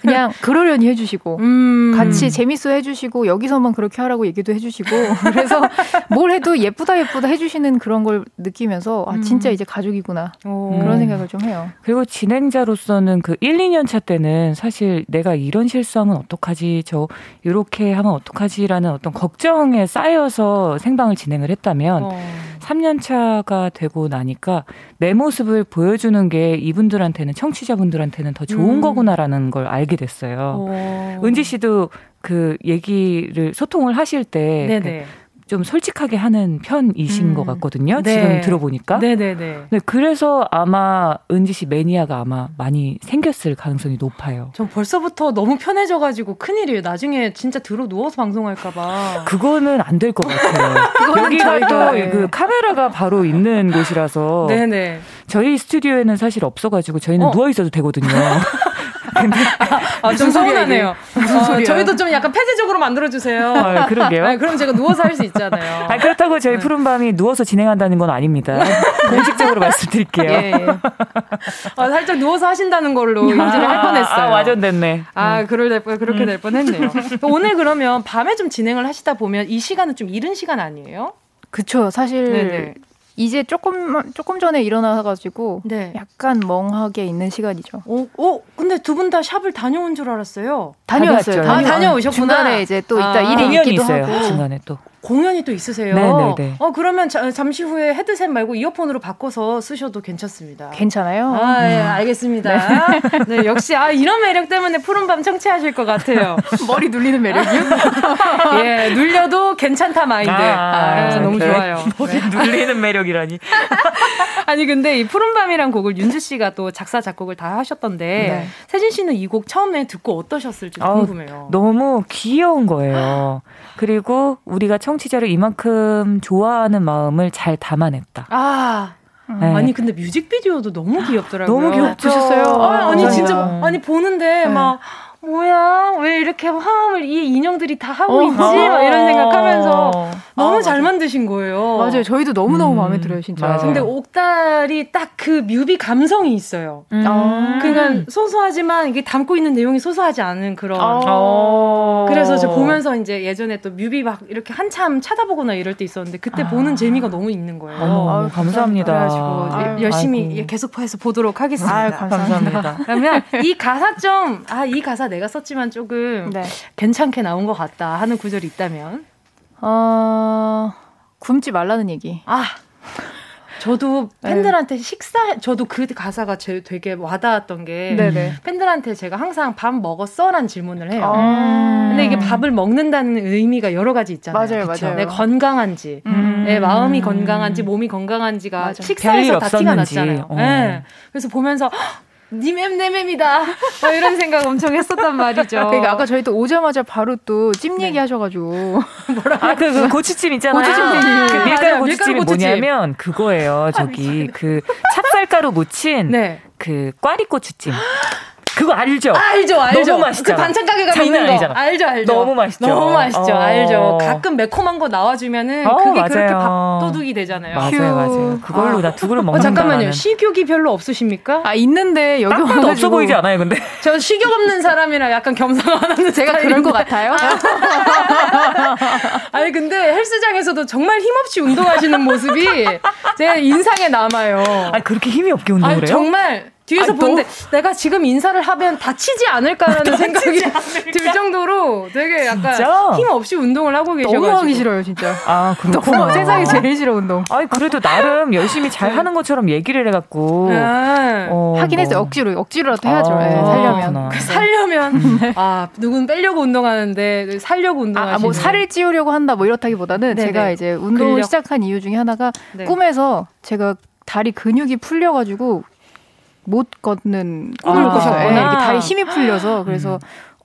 그냥 그러려니 해주시고 음. 같이 재밌어 해주시고 여기서만 그렇게 하라고 얘기도 해주시고 그래서 뭘 해도 예쁘다 예쁘다 해주시는 그런 걸 느끼면서 아 진짜 음. 이제 가족이구나 오. 그런 생각을 좀 해요. 그리고 진행자로서는 그 1, 2년 차 때는 사실 내가 이런 실수하면 어떡하지 저 이렇게 하면 어떡하지라는 어떤 걱정에 쌓여서 생방을 진행을 했다면 어. 3년 차가 되고 나니까 내 모습을 보여주는 게 이분들한테는 청취자분들한테는 더 좋은 음. 거구나라는 걸 알게 됐어요. 오. 은지 씨도 그 얘기를 소통을 하실 때 네네. 좀 솔직하게 하는 편이신 음. 것 같거든요. 네. 지금 들어보니까. 네네네. 네, 그래서 아마 은지 씨 매니아가 아마 많이 생겼을 가능성이 높아요. 전 벌써부터 너무 편해져가지고 큰일이에요. 나중에 진짜 들어 누워서 방송할까봐. 그거는 안 될 것 같아요. 여기가 또 네. 그 카메라가 바로 있는 곳이라서. 네네. 저희 스튜디오에는 사실 없어가지고 저희는 어. 누워 있어도 되거든요. 근데 아, 좀 서운하네요. 무슨 어, 저희도 좀 약간 폐쇄적으로 만들어 주세요. 아, 그러게요. 아, 그럼 제가 누워서 할 수 있잖아요. 아, 그렇다고 저희 네. 푸른 밤이 누워서 진행한다는 건 아닙니다. 공식적으로 말씀드릴게요. 예, 예. 아, 살짝 누워서 하신다는 걸로 인지를 아, 할 뻔했어요. 아, 와전됐네. 아, 그럴 될 그렇게 음. 될 뻔했네요. 오늘 그러면 밤에 좀 진행을 하시다 보면 이 시간은 좀 이른 시간 아니에요? 그쵸. 사실 네네. 이제 조금 조금 전에 일어나가지고 네. 약간 멍하게 있는 시간이죠. 오, 어, 오 어, 근데 두 분 다 샵을 다녀온 줄 알았어요. 다녀왔어요. 다녀, 아, 다녀오셨구나. 중간에 이제 또 이따 아, 일이 있기도 있어요. 하고. 중간에 또. 공연이 또 있으세요. 네네네. 어 그러면 자, 잠시 후에 헤드셋 말고 이어폰으로 바꿔서 쓰셔도 괜찮습니다. 괜찮아요? 아, 예, 알겠습니다. 네. 네. 역시 아 이런 매력 때문에 푸른밤 청취하실 것 같아요. 머리 눌리는 매력이요? 예, 눌려도 괜찮다 마인드. 아, 아 너무 좋아요. 머리 네. 눌리는 매력이라니. 아니 근데 이 푸른밤이란 곡을 윤주 씨가 또 작사 작곡을 다 하셨던데 네. 세진 씨는 이 곡 처음에 듣고 어떠셨을지 궁금해요. 너무 귀여운 거예요. 그리고 우리가 청취자를 이만큼 좋아하는 마음을 잘 담아냈다. 아. 네. 아니 근데 뮤직비디오도 너무 귀엽더라고요. 너무 귀엽으셨어요. 아, 니 진짜 아니 보는데 네. 막 뭐야 왜 이렇게 화음을 이 인형들이 다 하고 어, 있지 막 이런 생각하면서 어. 너무 아, 잘. 만드신 거예요. 맞아요. 저희도 너무 너무 음. 마음에 들어요, 진짜. 맞아요. 근데 옥달이 딱 그 뮤비 감성이 있어요. 음. 아. 그러니까 소소하지만 이게 담고 있는 내용이 소소하지 않은 그런. 아. 그래서 저 보면서 이제 예전에 또 뮤비 막 이렇게 한참 찾아보거나 이럴 때 있었는데 그때 아. 보는 재미가 너무 있는 거예요. 어, 감사합니다. 그래가지고 열심히 아이고. 계속 해서 보도록 하겠습니다. 아유, 감사합니다. 그러면 이 가사 좀 아 이 가사 내가 썼지만 조금 네. 괜찮게 나온 것 같다 하는 구절이 있다면 어 굶지 말라는 얘기. 아 저도 네. 팬들한테 네. 식사 저도 그 가사가 제 되게 와닿았던 게 네네. 팬들한테 제가 항상 밥 먹었어란 질문을 해요. 아~ 근데 이게 밥을 먹는다는 의미가 여러 가지 있잖아요. 맞아요, 그쵸? 맞아요. 내 건강한지, 음~ 내 마음이 건강한지, 몸이 건강한지가 맞아. 식사에서 다 티가 났잖아요. 어. 네. 그래서 보면서 니맴 내맴이다. 뭐 이런 생각 엄청 했었단 말이죠. 그러니까 아까 저희 또 오자마자 바로 또 찜 얘기 네. 하셔가지고 뭐라 아, 그, 그 고추찜 있잖아요. 고추찜. 아, 그 밀가루 고추찜이 뭐냐면 그거예요. 저기 그 찹쌀가루 묻힌 네. 그 꽈리고추찜. 그거 알죠? 알죠, 알죠. 너무 맛있죠. 그 반찬 가게 가면 있는 거. 아니잖아. 알죠, 알죠. 너무 맛있죠. 너무 맛있죠, 어. 알죠. 가끔 매콤한 거 나와주면은 어, 그게 맞아요. 그렇게 밥도둑이 되잖아요. 맞아요, 휴. 맞아요. 그걸로 아. 나두 그릇 먹는 어, 잠깐만요. 식욕이 별로 없으십니까? 아 있는데 여기 와가지고 없어 보이지 않아요, 근데? 저 식욕 없는 사람이라 약간 겸상하는 제가 그럴 것 같아요. 아니 근데 헬스장에서도 정말 힘없이 운동하시는 모습이 제 인상에 남아요. 아 그렇게 힘이 없게 운동을 해요? 정말 뒤에서 아, 보는데 내가 지금 인사를 하면 다치지 않을까라는 생각이 들 정도로 되게 약간 진짜? 힘 없이 운동을 하고 계셔가지고 너무 하기 싫어요 진짜. 아 그렇구나. 세상에 제일 싫어 운동. 아니 그래도 나름 열심히 잘 하는 것처럼 얘기를 해갖고 아, 어, 하긴 뭐. 했어요 억지로 억지로라도 해야죠. 아, 네, 살려면 그 살려면 아 누군 빼려고 운동하는데 살려고 운동하시는. 아, 뭐 살을 찌우려고 한다 뭐 이렇다기보다는 네네. 제가 이제 운동을 근력. 시작한 이유 중에 하나가 네. 꿈에서 제가 다리 근육이 풀려가지고 못 걷는 꿈을 아, 꾸셨구나. 네, 다리 힘이 풀려서 그래서 음.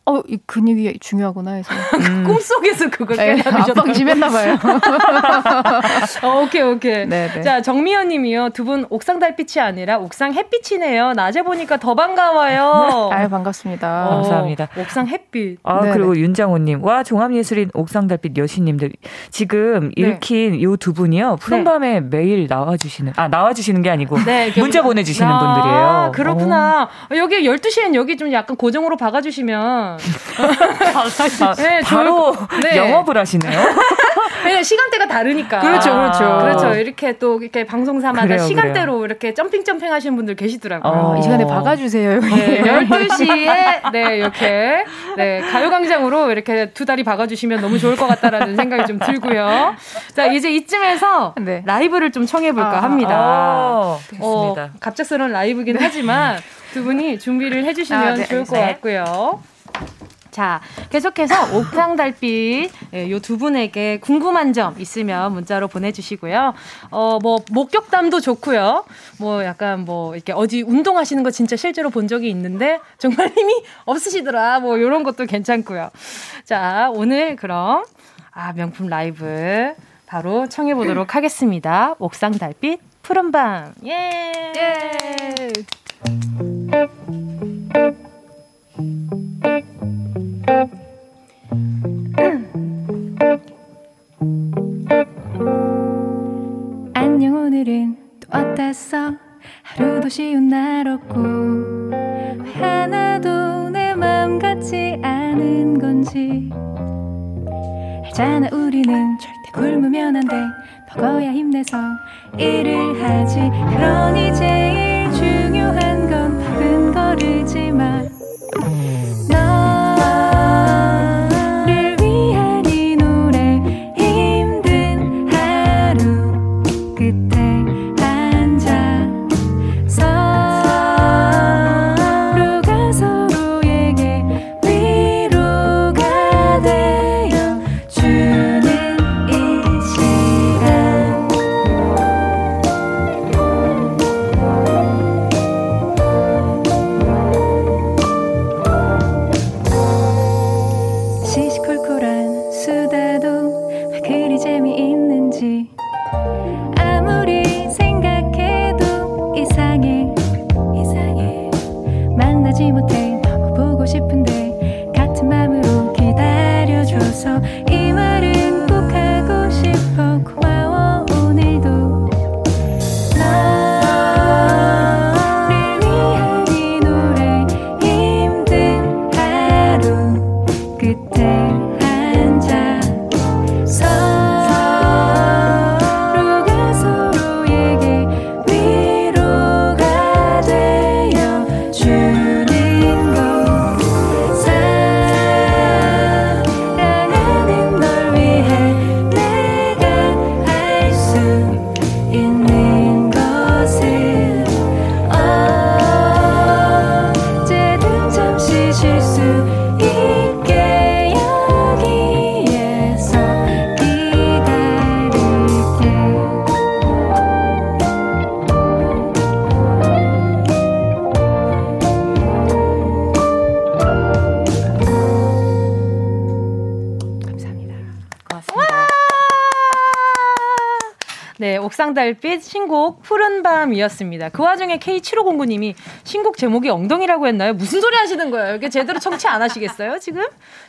어, 이 근육이 중요하구나 해서. 음. 꿈속에서 그걸 깨달으셨다. 압박 심했나 봐요. 어, 오케이, 오케이. 네네. 네. 자, 정미연 님이요. 두 분 옥상 달빛이 아니라 옥상 햇빛이네요. 낮에 보니까 더 반가워요. 아유, 반갑습니다. 어, 감사합니다. 옥상 햇빛. 아, 네네. 그리고 윤장호 님. 와, 종합예술인 옥상 달빛 여신님들. 지금 네. 읽힌 이두 분이요. 푸른밤에 네. 매일 나와주시는, 아, 나와주시는 게 아니고. 네, 문자 보내주시는 아, 분들이에요. 그렇구나. 오. 여기 12시엔 여기 좀 약간 고정으로 박아주시면 아, 네, 바로 네. 영업을 하시네요. 왜냐 시간대가 다르니까. 그렇죠, 그렇죠. 그렇죠. 이렇게 또 이렇게 방송사마다 그래요, 시간대로 그래요. 이렇게 점핑 점핑 하시는 분들 계시더라고요. 어, 이 시간에 박아주세요. 네, 12시에 네 이렇게 네 가요광장으로 이렇게 두 다리 박아주시면 너무 좋을 것 같다라는 생각이 좀 들고요. 자 이제 이쯤에서 네. 라이브를 좀 청해볼까 아, 합니다. 아, 어, 갑작스러운 라이브긴 하지만 두 분이 준비를 해주시면 아, 네, 좋을 것 같고요. 자, 계속해서 옥상 달빛 예, 요두 분에게 궁금한 점 있으면 문자로 보내주시고요. 어, 뭐 목격담도 좋고요. 뭐 약간 뭐 이렇게 어디 운동하시는 거 진짜 실제로 본 적이 있는데 정말 힘이 없으시더라. 뭐 이런 것도 괜찮고요. 자, 오늘 그럼 아 명품 라이브 바로 청해 보도록 하겠습니다. 옥상 달빛 푸른 밤. 예. 예. 안녕 오늘은 또 어땠어. 하루도 쉬운 날 없고 하나도 내 맘 같지 않은 건지. 알잖아 우리는 절대 굶으면 안 돼. 먹어야 힘내서 일을 하지. 그러니 제일 중요한 건 밥은 거르지 마 달빛 신곡 푸른 밤이었습니다. 그 와중에 K7509님이 신곡 제목이 엉덩이라고 했나요? 무슨 소리 하시는 거예요? 이게 제대로 청취 안 하시겠어요, 지금?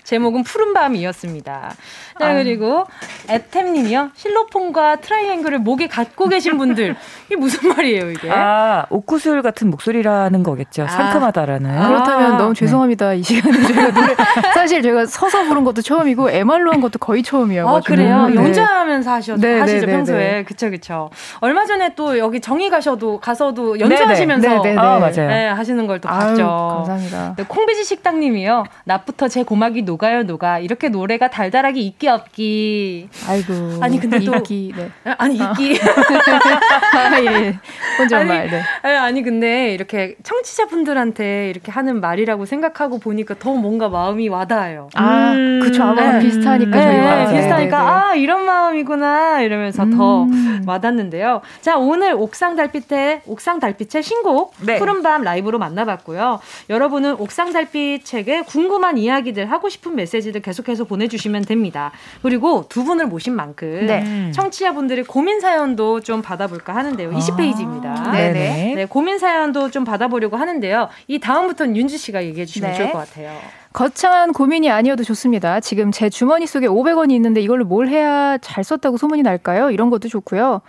제목은 푸른 밤이었습니다. 네, 그리고 에템님이요. 실로폰과 트라이앵글을 목에 갖고 계신 분들. 이게 무슨 말이에요, 이게? 아, 옥구슬 같은 목소리라는 거겠죠. 아. 상큼하다라는. 아. 그렇다면 너무 죄송합니다. 네. 이 시간에 저희가 노래. 사실 제가 서서 부른 것도 처음이고, MR로 한 것도 거의 처음이어가지고. 아, 그래요? 네. 연주하면서 하셨, 네, 네 하시죠, 네, 네, 평소에. 그쵸? 그쵸. 얼마 전에 또 여기 정희 가셔도, 가서도 연주하시면서. 네네. 아, 맞아요. 네, 하시는 걸 또 봤죠. 감사합니다. 네, 콩비지 식당님이요. 낮부터 제 고막이 녹아요, 녹아. 이렇게 노래가 달달하게 있기 없기. 아이고. 아니, 근데 또. 있기, 네. 아니, 있기. 아, 예. 혼잣말, 네. 아니, 근데 이렇게 청취자분들한테 이렇게 하는 말이라고 생각하고 보니까 더 뭔가 마음이 와닿아요. 아, 음. 그쵸. 아마 네. 비슷하니까. 네, 네, 비슷하니까, 네, 네. 아, 이런 마음이구나. 이러면서 음. 더 와닿는데요. 자, 오늘 옥상 달빛의, 옥상 달빛의 신곡, 네. 푸른밤 라이브로 만나봤고요. 여러분은 옥상 달빛에게 궁금한 이야기들, 하고 싶은 메시지들 계속해서 보내주시면 됩니다. 그리고 두 분을 모신 만큼, 네. 청취자분들의 고민 사연도 좀 받아볼까 하는데요. 20페이지입니다. 아. 네네. 네, 고민 사연도 좀 받아보려고 하는데요. 이 다음부터는 윤주 씨가 얘기해 주시면 네. 좋을 것 같아요. 거창한 고민이 아니어도 좋습니다. 지금 제 주머니 속에 500원이 있는데 이걸로 뭘 해야 잘 썼다고 소문이 날까요? 이런 것도 좋고요.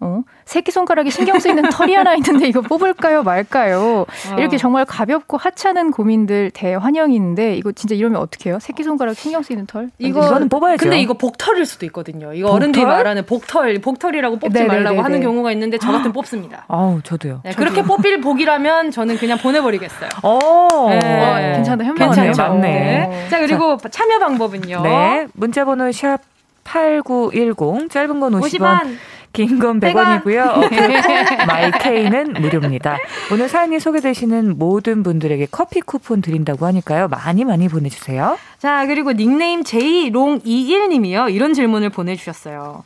어? 새끼손가락에 신경 쓰이는 털이 하나 있는데 이거 뽑을까요 말까요? 어. 이렇게 정말 가볍고 하찮은 고민들 대환영인데 이거 진짜 이러면 어떻게 해요? 새끼손가락 신경 쓰이는 털? 이거, 이거는 뽑아야죠. 근데 이거 복털일 수도 있거든요. 이거 복털? 어른들이 말하는 복털, 복털이라고 뽑지 네네네네. 말라고 하는 경우가 있는데 저 같은 뽑습니다. 아우, 저도요. 네, 저도요. 그렇게 뽑힐 복이라면 저는 그냥 보내버리겠어요. 오, 네. 네. 괜찮다. 현명하네요. 맞네. 네. 자, 그리고 자, 참여 방법은요. 네. 문자번호 샵 8910, 짧은 건 50원. 50원. 긴 건 100원이고요. 마이케이는 무료입니다. 오늘 사연이 소개되시는 모든 분들에게 커피 쿠폰 드린다고 하니까요. 많이 많이 보내주세요. 자, 그리고 닉네임 제이롱21님이요. 이런 질문을 보내주셨어요.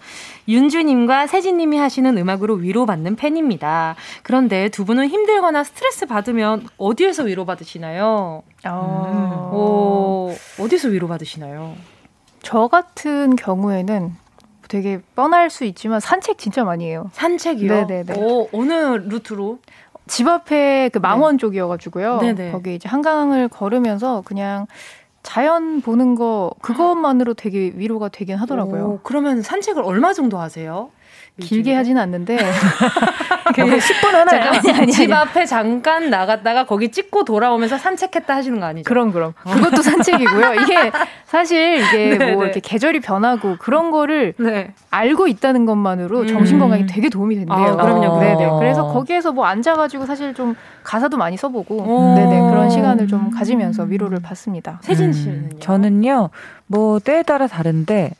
윤주님과 세진님이 하시는 음악으로 위로받는 팬입니다. 그런데 두 분은 힘들거나 스트레스 받으면 어디에서 위로받으시나요? 어... 오, 어디서 위로받으시나요? 저 같은 경우에는 되게 뻔할 수 있지만 산책 진짜 많이 해요. 산책이요? 네네네. 오, 어느 루트로? 집 앞에 그 망원 네. 쪽이어가지고요. 네네. 거기 이제 한강을 걸으면서 그냥 자연 보는 거 그것만으로 되게 위로가 되긴 하더라고요. 오, 그러면 산책을 얼마 정도 하세요? 길게 하진 않는데 그 10분 하나요? 아니, 아니, 집 앞에 잠깐 나갔다가 거기 찍고 돌아오면서 산책했다 하시는 거 아니죠? 그럼 그럼 그것도 산책이고요. 이게 사실 이게 네, 뭐 네. 이렇게 계절이 변하고 그런 거를 네. 알고 있다는 것만으로 음. 정신 건강에 되게 도움이 된대요. 아, 그럼요. 네네. 그래서 거기에서 뭐 앉아가지고 사실 좀 가사도 많이 써보고 네네 그런 시간을 좀 가지면서 위로를 받습니다. 세진 씨는요? 음, 저는요 뭐 때에 따라 다른데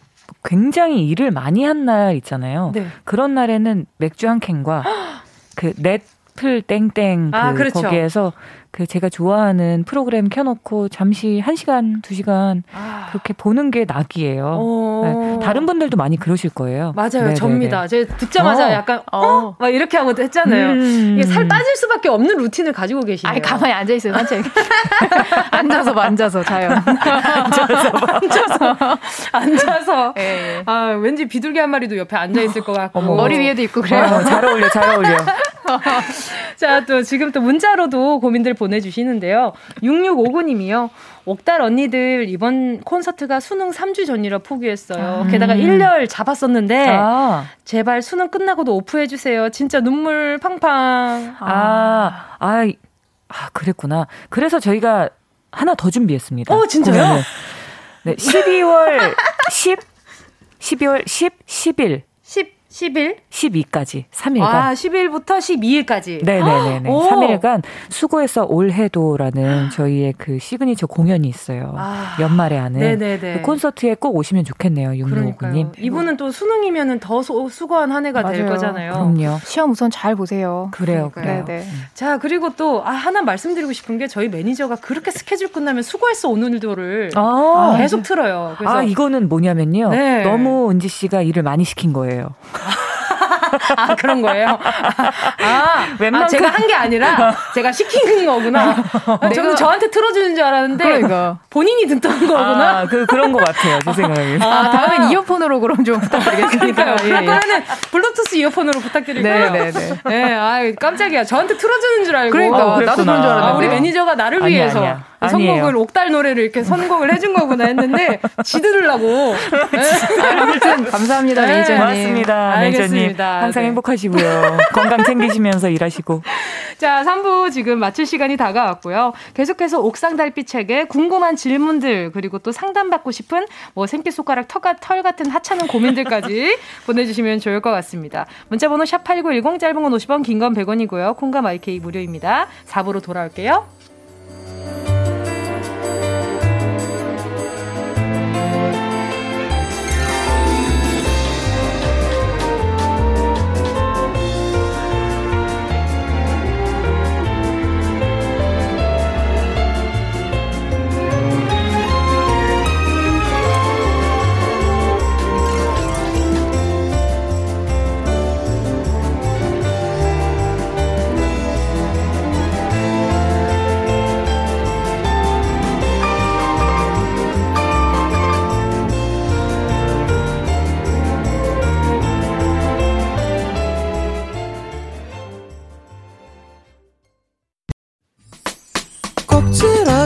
굉장히 일을 많이 한 날 있잖아요. 네. 그런 날에는 맥주 한 캔과 그 넷플 땡땡 그 아, 그렇죠. 거기에서 그 제가 좋아하는 프로그램 켜놓고 잠시 1시간, 2시간 아. 그렇게 보는 게 낙이에요. 어. 네. 다른 분들도 많이 그러실 거예요. 맞아요. 네네네. 접니다. 제가 듣자마자 어. 약간 어. 어? 막 이렇게 하고 했잖아요. 음. 이게 살 빠질 수밖에 없는 루틴을 가지고 계시네요. 아니, 가만히 앉아 있어요. 산책. 앉아서 앉아서 자요. 앉아서 앉아서 앉아서. 네. 아, 왠지 비둘기 한 마리도 옆에 앉아 있을 것 같고 어머. 머리 위에도 있고 그래요. 어, 잘 어울려. 잘 어울려. 자, 또 지금 또 문자로도 고민들 보내주시는데요. 6659님이요. 옥달 언니들 이번 콘서트가 수능 3주 전이라 포기했어요. 아. 게다가 1열 잡았었는데 아. 제발 수능 끝나고도 오프해 주세요. 진짜 눈물 팡팡. 아. 아. 아, 그랬구나. 그래서 저희가 하나 더 준비했습니다. 어, 진짜요? 네, 12월 10 12월 10, 10일 10 10일? 12까지. 3일간. 아, 10일부터 12일까지. 네네네네. 3일간 수고해서 올해도라는 저희의 그 시그니처 공연이 있어요. 아, 연말에 하는. 네네네. 그 콘서트에 꼭 오시면 좋겠네요, 윤모구님. 이분은 또 수능이면은 더 수, 수고한 한 해가 맞아요. 될 거잖아요. 그럼요. 시험 우선 잘 보세요. 그래요, 그래요. 네네. 음. 자, 그리고 또, 아, 하나 말씀드리고 싶은 게 저희 매니저가 그렇게 스케줄 끝나면 수고했어, 오늘도를. 아, 계속 틀어요. 그래서 아, 이거는 뭐냐면요. 네. 너무 은지 씨가 일을 많이 시킨 거예요. 아, 그런 거예요? 아, 웬만큼... 아, 제가 한 게 아니라 제가 시킨 거구나. 아, 저는 저한테 틀어주는 줄 알았는데 그러니까. 본인이 듣던 거구나. 아, 그, 그런 것 같아요. 제 생각에. 아, 다음엔 이어폰으로 그럼 좀 부탁드리겠습니다. 예, 그럴 거는 블루투스 이어폰으로 부탁드리고요. 네네네. 네, 네. 네, 아 깜짝이야. 저한테 틀어주는 줄 알고. 그러니까, 어, 나도 그런 줄 알았는데. 아, 우리 매니저가 나를 아니야, 위해서. 아니야. 선곡을 옥달 노래를 이렇게 선곡을 해준 거구나 했는데 지들으려고. 네. 아무튼 감사합니다, 네. 매니저님. 맞습니다, 매니저님. 항상 네. 행복하시고요. 건강 챙기시면서 일하시고. 자, 3부 지금 마칠 시간이 다가왔고요. 계속해서 옥상 달빛 책에 궁금한 질문들 그리고 또 상담받고 싶은 뭐 생기손가락 털 같은 하찮은 고민들까지 보내주시면 좋을 것 같습니다. 문자번호 샵 #8910 짧은 건 50원, 긴 건 100원이고요. 콩과 마이케이 무료입니다. 4부로 돌아올게요.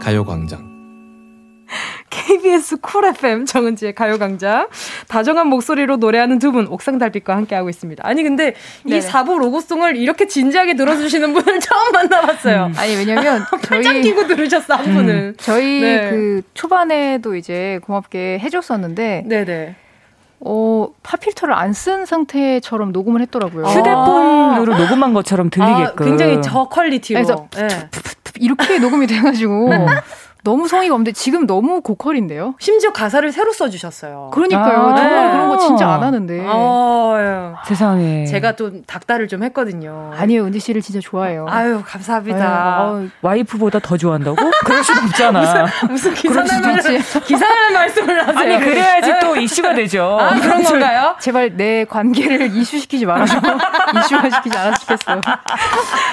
가요광장. KBS Cool FM 정은지의 가요광장. 다정한 목소리로 노래하는 두 분, 옥상 달빛과 함께하고 있습니다. 아니, 근데 네네. 이 4부 로고송을 이렇게 진지하게 들어주시는 분은 처음 만나봤어요. 음. 아니, 왜냐면. 팔짱 끼고 들으셨어, 한 분은. 음. 저희 네. 그 초반에도 이제 고맙게 해줬었는데. 네네. 어, pop filter를 안 쓴 상태처럼 녹음을 했더라고요. 휴대폰으로 아~ 녹음한 것처럼 들리게끔. 아, 굉장히 저퀄리티로. 그래서 네. 이렇게 녹음이 돼가지고 음. 너무 성의가 없는데 지금 너무 고퀄인데요? 심지어 가사를 새로 써주셨어요. 그러니까요. 아~ 정말 그런 거 진짜 안 하는데. 아~ 세상에. 제가 또 닭다를 좀 했거든요. 아니요, 은지 씨를 진짜 좋아해요. 아유, 감사합니다. 아유, 와이프보다 더 좋아한다고? 그럴 순 없잖아. 무슨, 무슨 기사날, 기사날 말씀을 하세요. 아니, 그래야지 또 이슈가 되죠. 아, 그런 건가요? 제발 내 관계를 이슈시키지 말아줘. 이슈화 시키지 않았으면 좋겠어요.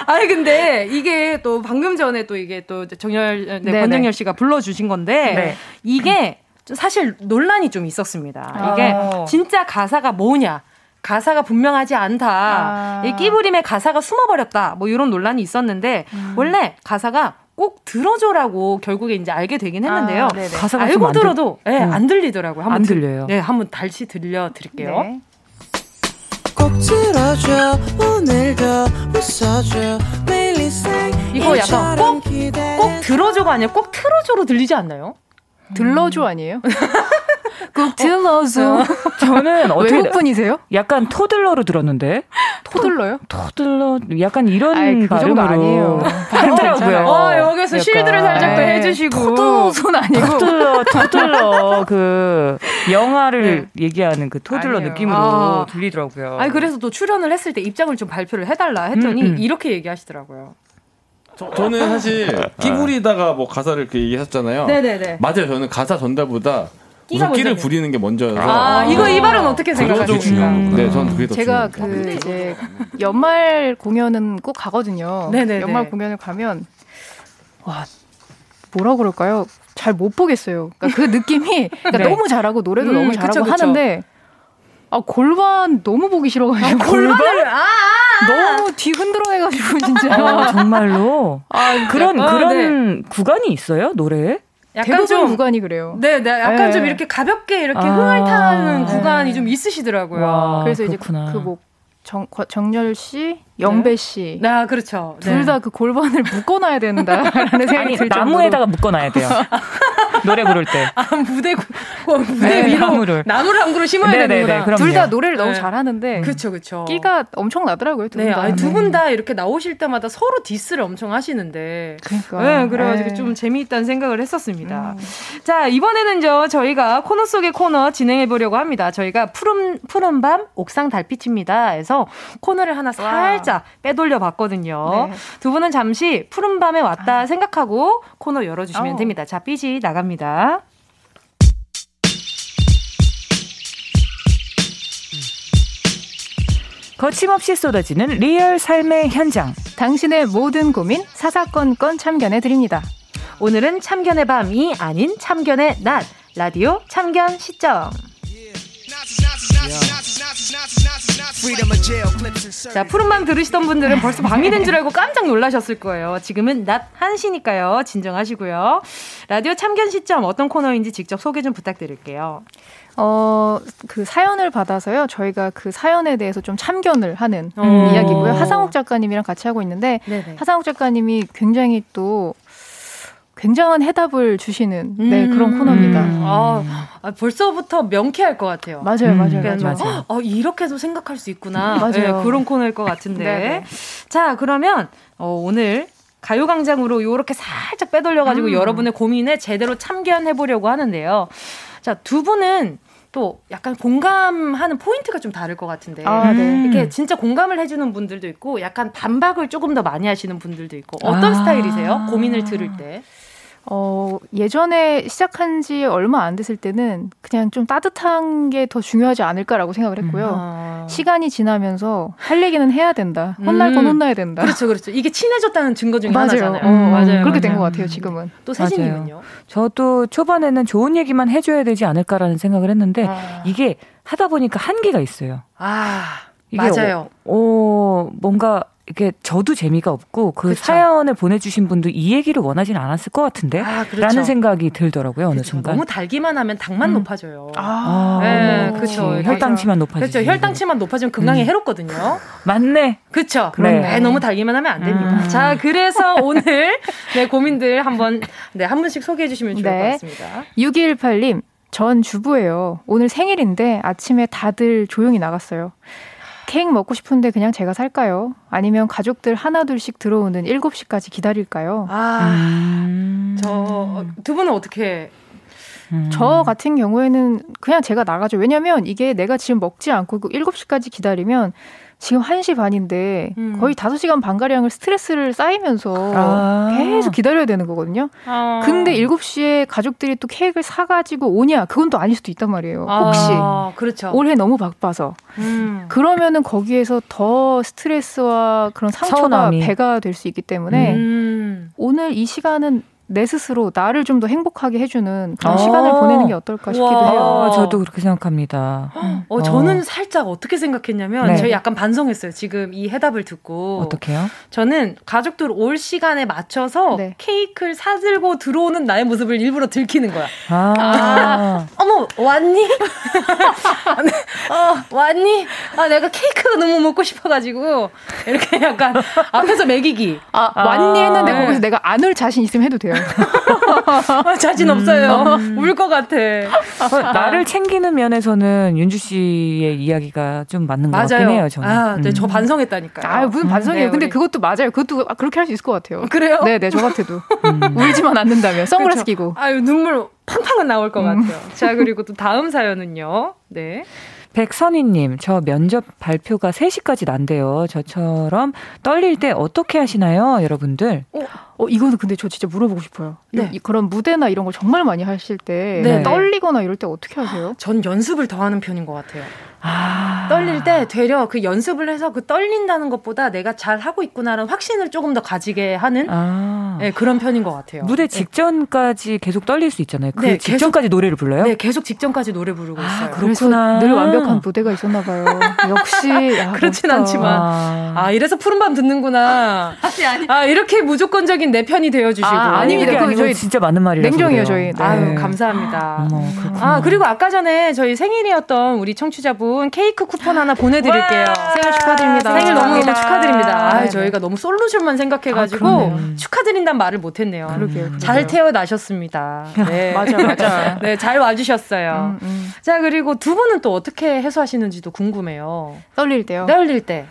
아니, 근데 이게 또 방금 전에 또 이게 또 정열, 네, 권정열 씨가 불러주신 건데 네. 이게 사실 논란이 좀 있었습니다. 이게 아. 진짜 가사가 뭐냐. 가사가 분명하지 않다. 아. 이 끼부림의 가사가 숨어버렸다. 뭐 이런 논란이 있었는데 음. 원래 가사가 꼭 들어줘라고 결국에 이제 알게 되긴 했는데요. 아, 가사가 알고 들어도 들... 네, 음. 안 들리더라고요. 한번 안 들려요. 네, 한번 다시 들려 드릴게요. 네. 꼭 들어줘 오늘도 웃어줘 매일 이거 약간 꼭, 꼭 들어줘가 아니라 꼭 틀어줘로 들리지 않나요? 들러줘 아니에요? 꼭 들러줘. 어, 저는 어떻게 외국 분이세요? 약간 토들러로 들었는데. 토들러요? 토들러 약간 이런 아이, 그 발음으로 아니에요. 하더라고요. 어, 여기서 실드를 살짝 또 해주시고. 토도손 아니고. 토들러, 토들러 그 영화를 네. 얘기하는 그 토들러 아니에요. 느낌으로 아. 들리더라고요. 아니 그래서 또 출연을 했을 때 입장을 좀 발표를 해달라 했더니 음, 음. 이렇게 얘기하시더라고요. 저, 는 사실 끼 부리다가 뭐 가사를 이렇게 얘기했잖아요. 네네네. 맞아요. 저는 가사 전달보다 끼가 끼를 부리는 게 먼저여서. 아, 아, 이거 이 발은 어떻게 생각하십니까? 네, 저는 그게 더 제가 그 아, 이제 연말 공연은 꼭 가거든요. 네네 연말 공연을 가면 와 뭐라 그럴까요? 잘 못 보겠어요. 그러니까 그 느낌이 그러니까 네. 너무 잘하고 노래도 음, 너무 잘하고 그쵸, 그쵸. 하는데 아 골반 너무 보기 싫어가지고 아, 골반을 아, 아, 아, 너무 뒤 흔들어 해가지고 진짜 아, 정말로 아, 그런 아, 그런 네. 구간이 있어요 노래에? 약간 좀 구간이 그래요. 네, 네, 약간 네. 좀 이렇게 가볍게 이렇게 아, 흥을 타는 네. 구간이 좀 있으시더라고요. 와, 그래서 그렇구나. 이제 그뭐 정, 정열 씨, 영배 씨. 네, 아, 그렇죠. 둘 다그 네. 골반을 묶어놔야 된다라는 생각이 아니, 나무에다가 묶어놔야 돼요. 노래 부를 때. 아 무대 어, 무대 네, 위로 나무를 나무를 한 그루 심어야 네, 되는구나. 네, 둘다 노래를 너무 네. 잘하는데. 그렇죠, 그렇죠. 끼가 엄청 나더라고요. 두 네, 두분 다 이렇게 나오실 때마다 서로 디스를 엄청 하시는데. 그러니까. 네, 그래가지고 좀 재미있다는 생각을 했었습니다. 음. 자 이번에는 저 저희가 코너 속의 코너 진행해 보려고 합니다. 저희가 푸른 푸른 밤 옥상 달빛입니다. 해서 코너를 하나 살짝 와. 빼돌려 봤거든요. 두 분은 잠시 푸른 밤에 왔다 아. 생각하고 코너 열어주시면 오. 됩니다. 자 삐지 나갑니다. 거침없이 쏟아지는 리얼 삶의 현장. 당신의 모든 고민 사사건건 참견해 드립니다. 오늘은 참견의 밤이 아닌 참견의 낮. 라디오 참견 시점. 자, 푸른밤 들으시던 분들은 벌써 밤이 된 줄 알고 깜짝 놀라셨을 거예요. 지금은 낮 1시니까요. 진정하시고요. 라디오 참견 시점 어떤 코너인지 직접 소개 좀 부탁드릴게요. 어, 그 사연을 받아서요. 저희가 그 사연에 대해서 좀 참견을 하는 음. 이야기고요. 하상욱 작가님이랑 같이 하고 있는데 네네. 하상욱 작가님이 굉장히 또 굉장한 해답을 주시는 네, 음. 그런 코너입니다. 음. 아, 아, 벌써부터 명쾌할 것 같아요. 맞아요, 음. 맞아요, 맞아요. 맞아요. 어, 이렇게도 생각할 수 있구나. 음, 맞아요. 네, 그런 코너일 것 같은데. 네네. 자, 그러면 어, 오늘 가요광장으로 이렇게 살짝 빼돌려가지고 음. 여러분의 고민에 제대로 참견해 보려고 하는데요. 자, 두 분은 또 약간 공감하는 포인트가 좀 다를 것 같은데 아, 네. 이렇게 진짜 공감을 해주는 분들도 있고 약간 반박을 조금 더 많이 하시는 분들도 있고 어떤 아. 스타일이세요? 고민을 들을 때? 어, 예전에 시작한 지 얼마 안 됐을 때는 그냥 좀 따뜻한 게 더 중요하지 않을까라고 생각을 했고요. 음. 아. 시간이 지나면서 할 얘기는 해야 된다. 혼날 건 음. 혼나야 된다. 그렇죠, 그렇죠. 이게 친해졌다는 증거 중에 맞아요. 하나잖아요. 어, 음, 맞아요. 그렇게 된 것 같아요, 지금은. 또 세진님은요? 저도 초반에는 좋은 얘기만 해줘야 되지 않을까라는 생각을 했는데 아. 이게 하다 보니까 한계가 있어요. 아, 맞아요. 어, 어 뭔가 이게 저도 재미가 없고 그 그쵸. 사연을 보내주신 분도 이 얘기를 원하지는 않았을 것 같은데 아, 그렇죠. 라는 생각이 들더라고요 어느 그쵸. 순간 너무 달기만 하면 당만 음. 높아져요. 아, 네, 그렇죠. 혈당치만 높아지죠. 그렇죠. 혈당치만 높아지면 건강에 음. 해롭거든요. 맞네. 그렇죠. 네. 네. 너무 달기만 하면 안 됩니다. 음. 자, 그래서 오늘 네 고민들 한번 네, 한 분씩 소개해 주시면 좋을 네. 것 같습니다. 6218님, 전 주부예요. 오늘 생일인데 아침에 다들 조용히 나갔어요. 케이크 먹고 싶은데 그냥 제가 살까요? 아니면 가족들 하나둘씩 들어오는 7시까지 기다릴까요? 아, 음. 저두 분은 어떻게 음. 저 같은 경우에는 그냥 제가 나가죠. 왜냐면 이게 내가 지금 먹지 않고 7시까지 기다리면 지금 1시 반인데 음. 거의 5시간 반가량을 스트레스를 쌓이면서 아. 계속 기다려야 되는 거거든요. 아. 근데 7시에 가족들이 또 케이크를 사가지고 오냐? 그건 또 아닐 수도 있단 말이에요. 혹시. 아. 그렇죠. 올해 너무 바빠서. 음. 그러면은 거기에서 더 스트레스와 그런 상처가 서운함이. 배가 될 수 있기 때문에 음. 오늘 이 시간은 내 스스로 나를 좀 더 행복하게 해주는 그런 아~ 시간을 보내는 게 어떨까 싶기도 해요. 저도 그렇게 생각합니다. 어, 어, 저는 살짝 어떻게 생각했냐면 네. 저희 약간 반성했어요. 지금 이 해답을 듣고 어떻게요? 저는 가족들 올 시간에 맞춰서 네. 케이크를 사들고 들어오는 나의 모습을 일부러 들키는 거야. 아, 아 어머 왔니? 어 왔니? 아 내가 케이크가 너무 먹고 싶어가지고 이렇게 약간 앞에서 먹이기. 아, 왔니 했는데 아, 거기서 내가 안 올 자신 있으면 해도 돼요. 아, 자신 없어요. 음. 울것 같아. 어, 나를 챙기는 면에서는 윤주 씨의 이야기가 좀 맞는 것 맞아요. 같긴 해요. 저는. 아, 네, 음. 저 반성했다니까요. 아, 무슨 반성이에요. 네, 근데 그것도 맞아요. 그것도 그렇게 할 수 있을 것 같아요. 그래요? 네, 네, 저 같아도 음. 울지만 않는다면 선글라스 그렇죠. 끼고. 아유 눈물 팡팡은 나올 것 음. 같아요. 자, 그리고 또 다음 사연은요. 네. 백선희님, 저 면접 발표가 3시까지 난대요. 저처럼 떨릴 때 어떻게 하시나요, 여러분들? 어, 어 이거는 근데 저 진짜 물어보고 싶어요. 네. 이, 그런 무대나 이런 걸 정말 많이 하실 때 네. 떨리거나 이럴 때 어떻게 하세요? 전 연습을 더 하는 편인 것 같아요. 아. 떨릴 때 되려 그 연습을 해서 그 떨린다는 것보다 내가 잘 하고 있구나라는 확신을 조금 더 가지게 하는 아. 네, 그런 편인 것 같아요. 무대 네. 직전까지 네. 계속 떨릴 수 있잖아요. 그 네, 직전까지 계속, 노래를 불러요? 네, 계속 직전까지 노래 부르고 아, 있어요. 그렇구나. 늘 완벽한 무대가 있었나 봐요. 역시 야, 그렇진 멋있다. 않지만 아. 아, 이래서 푸른밤 듣는구나. 아니 아니. 아 이렇게 무조건적인 긍정적인 내 편이 되어주시고. 아, 아닙니다. 그 저희 진짜 맞는 말이라서. 냉정이에요, 저희. 네. 아유, 감사합니다. 어머, 아, 그리고 아까 전에 저희 생일이었던 우리 청취자분 케이크 쿠폰 하나 보내드릴게요. 생일 축하드립니다. 생일 너무 너무 축하드립니다. 아, 저희가 너무 솔루션만 생각해가지고 아, 축하드린다는 말을 못했네요. 그러게요. 잘 태어나셨습니다. 네. 맞아, 맞아. 네, 잘 와주셨어요. 음, 음. 자, 그리고 두 분은 또 어떻게 해소하시는지도 궁금해요. 떨릴 때요? 떨릴 때.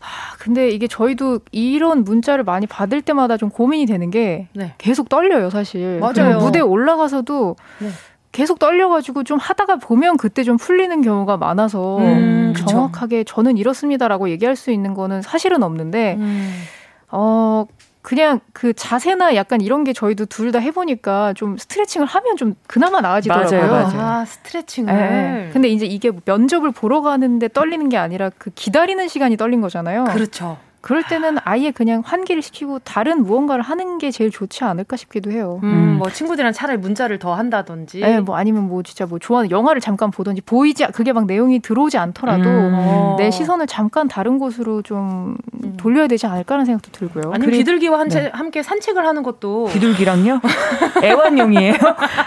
아, 근데 이게 저희도 이런 문자를 많이 받을 때마다 좀 고민이 되는 게 네. 계속 떨려요, 사실. 맞아요. 무대에 올라가서도 네. 계속 떨려가지고 좀 하다가 보면 그때 좀 풀리는 경우가 많아서 음, 정확하게 저는 이렇습니다라고 얘기할 수 있는 거는 사실은 없는데 음. 어 그냥 그 자세나 약간 이런 게 저희도 둘 다 해보니까 좀 스트레칭을 하면 좀 그나마 나아지더라고요. 맞아요, 맞아요. 아, 스트레칭을. 네. 근데 이제 이게 면접을 보러 가는데 떨리는 게 아니라 그 기다리는 시간이 떨린 거잖아요. 그렇죠. 그럴 때는 아예 그냥 환기를 시키고 다른 무언가를 하는 게 제일 좋지 않을까 싶기도 해요. 음, 음. 뭐 친구들이랑 차라리 문자를 더 한다든지. 네, 뭐 아니면 뭐 진짜 뭐 좋아하는 영화를 잠깐 보든지 보이지 그게 막 내용이 들어오지 않더라도 음. 내 시선을 잠깐 다른 곳으로 좀 음. 돌려야 되지 않을까라는 생각도 들고요. 아니면 그래, 비둘기와 한채, 네. 함께 산책을 하는 것도 비둘기랑요? 애완용이에요.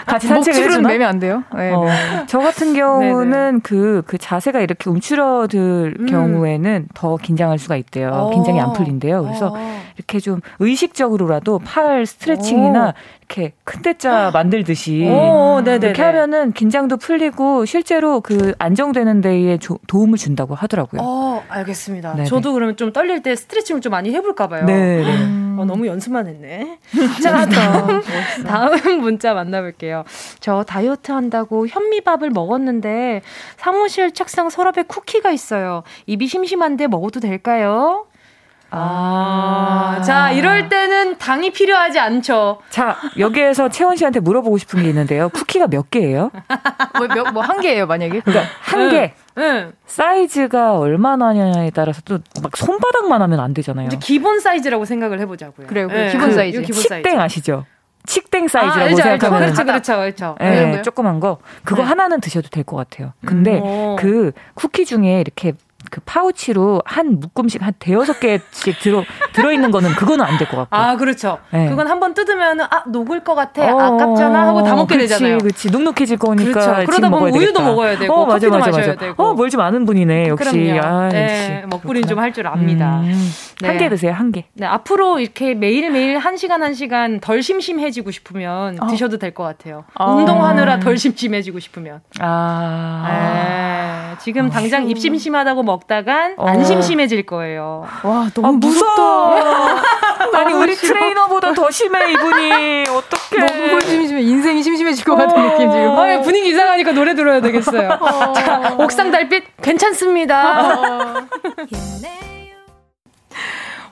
같이 산책을 해주나? 매면 안 돼요. 네, 어. 네. 저 같은 경우는 그그 그 자세가 이렇게 움츠러들 음. 경우에는 더 긴장할 수가 있대요. 어. 긴장이 안 풀린대요. 그래서 어. 이렇게 좀 의식적으로라도 팔 스트레칭이나 오. 이렇게 큰 대자 만들듯이 오, 이렇게 하면은 긴장도 풀리고 실제로 그 안정되는 데에 조, 도움을 준다고 하더라고요. 어, 알겠습니다. 네네. 저도 그러면 좀 떨릴 때 스트레칭을 좀 많이 해볼까 봐요. 네. 음. 어, 너무 연습만 했네. 자, 다음, 다음 문자 만나볼게요. 저 다이어트 한다고 현미밥을 먹었는데 사무실 책상 서랍에 쿠키가 있어요. 입이 심심한데 먹어도 될까요? 아. 아. 자, 이럴 때는 당이 필요하지 않죠. 자, 여기에서 채원 씨한테 물어보고 싶은 게 있는데요. 쿠키가 몇 개예요? 뭐, 몇, 뭐, 한 개예요, 만약에? 그러니까, 한 개. 응. 사이즈가 얼마나냐에 따라서 또 막 손바닥만 하면 안 되잖아요. 이제 기본 사이즈라고 생각을 해보자고요. 그래요, 네. 기본 그 사이즈. 기본 칙땡 사이즈. 아시죠? 칙땡 사이즈라고 아, 알죠, 생각하면 알죠. 그렇죠, 그렇죠, 그렇죠. 네, 조그만 거 그거 네. 하나는 드셔도 될 것 같아요. 근데 음. 그 쿠키 중에 이렇게 그 파우치로 한 묶음씩 한 대여섯 개씩 들어 들어 있는 거는 그거는 안 될 것 같고. 아 그렇죠. 네. 그건 한번 뜯으면은 아 녹을 것 같아 어, 아깝잖아 하고 다 먹게 그치, 되잖아요. 그렇지 눅눅해질 거니까. 그렇죠. 그러다 보면 우유도 되겠다. 먹어야 되고 어, 맞아, 맞아, 맞아. 되고. 어뭘 좀 아는 분이네 역시. 아, 네, 먹부리는 좀할 줄 압니다. 음, 네. 한개 드세요 한 개. 네 앞으로 이렇게 매일 매일 한 시간 한 시간 덜 심심해지고 싶으면 어. 드셔도 될 것 같아요. 어. 운동하느라 덜 심심해지고 싶으면. 아. 네, 지금 당장 입 심심하다고 먹 다간 안 어. 심심해질 거예요. 와, 너무 아, 무섭다. 아니, 우리 싫어. 트레이너보다 더 심해, 이분이. 어떡해. 너무 심심해. 인생이 심심해질 것 같은 느낌 지금. 아, 분위기 이상하니까 노래 들어야 되겠어요. 어. 자, 옥상 달빛 괜찮습니다.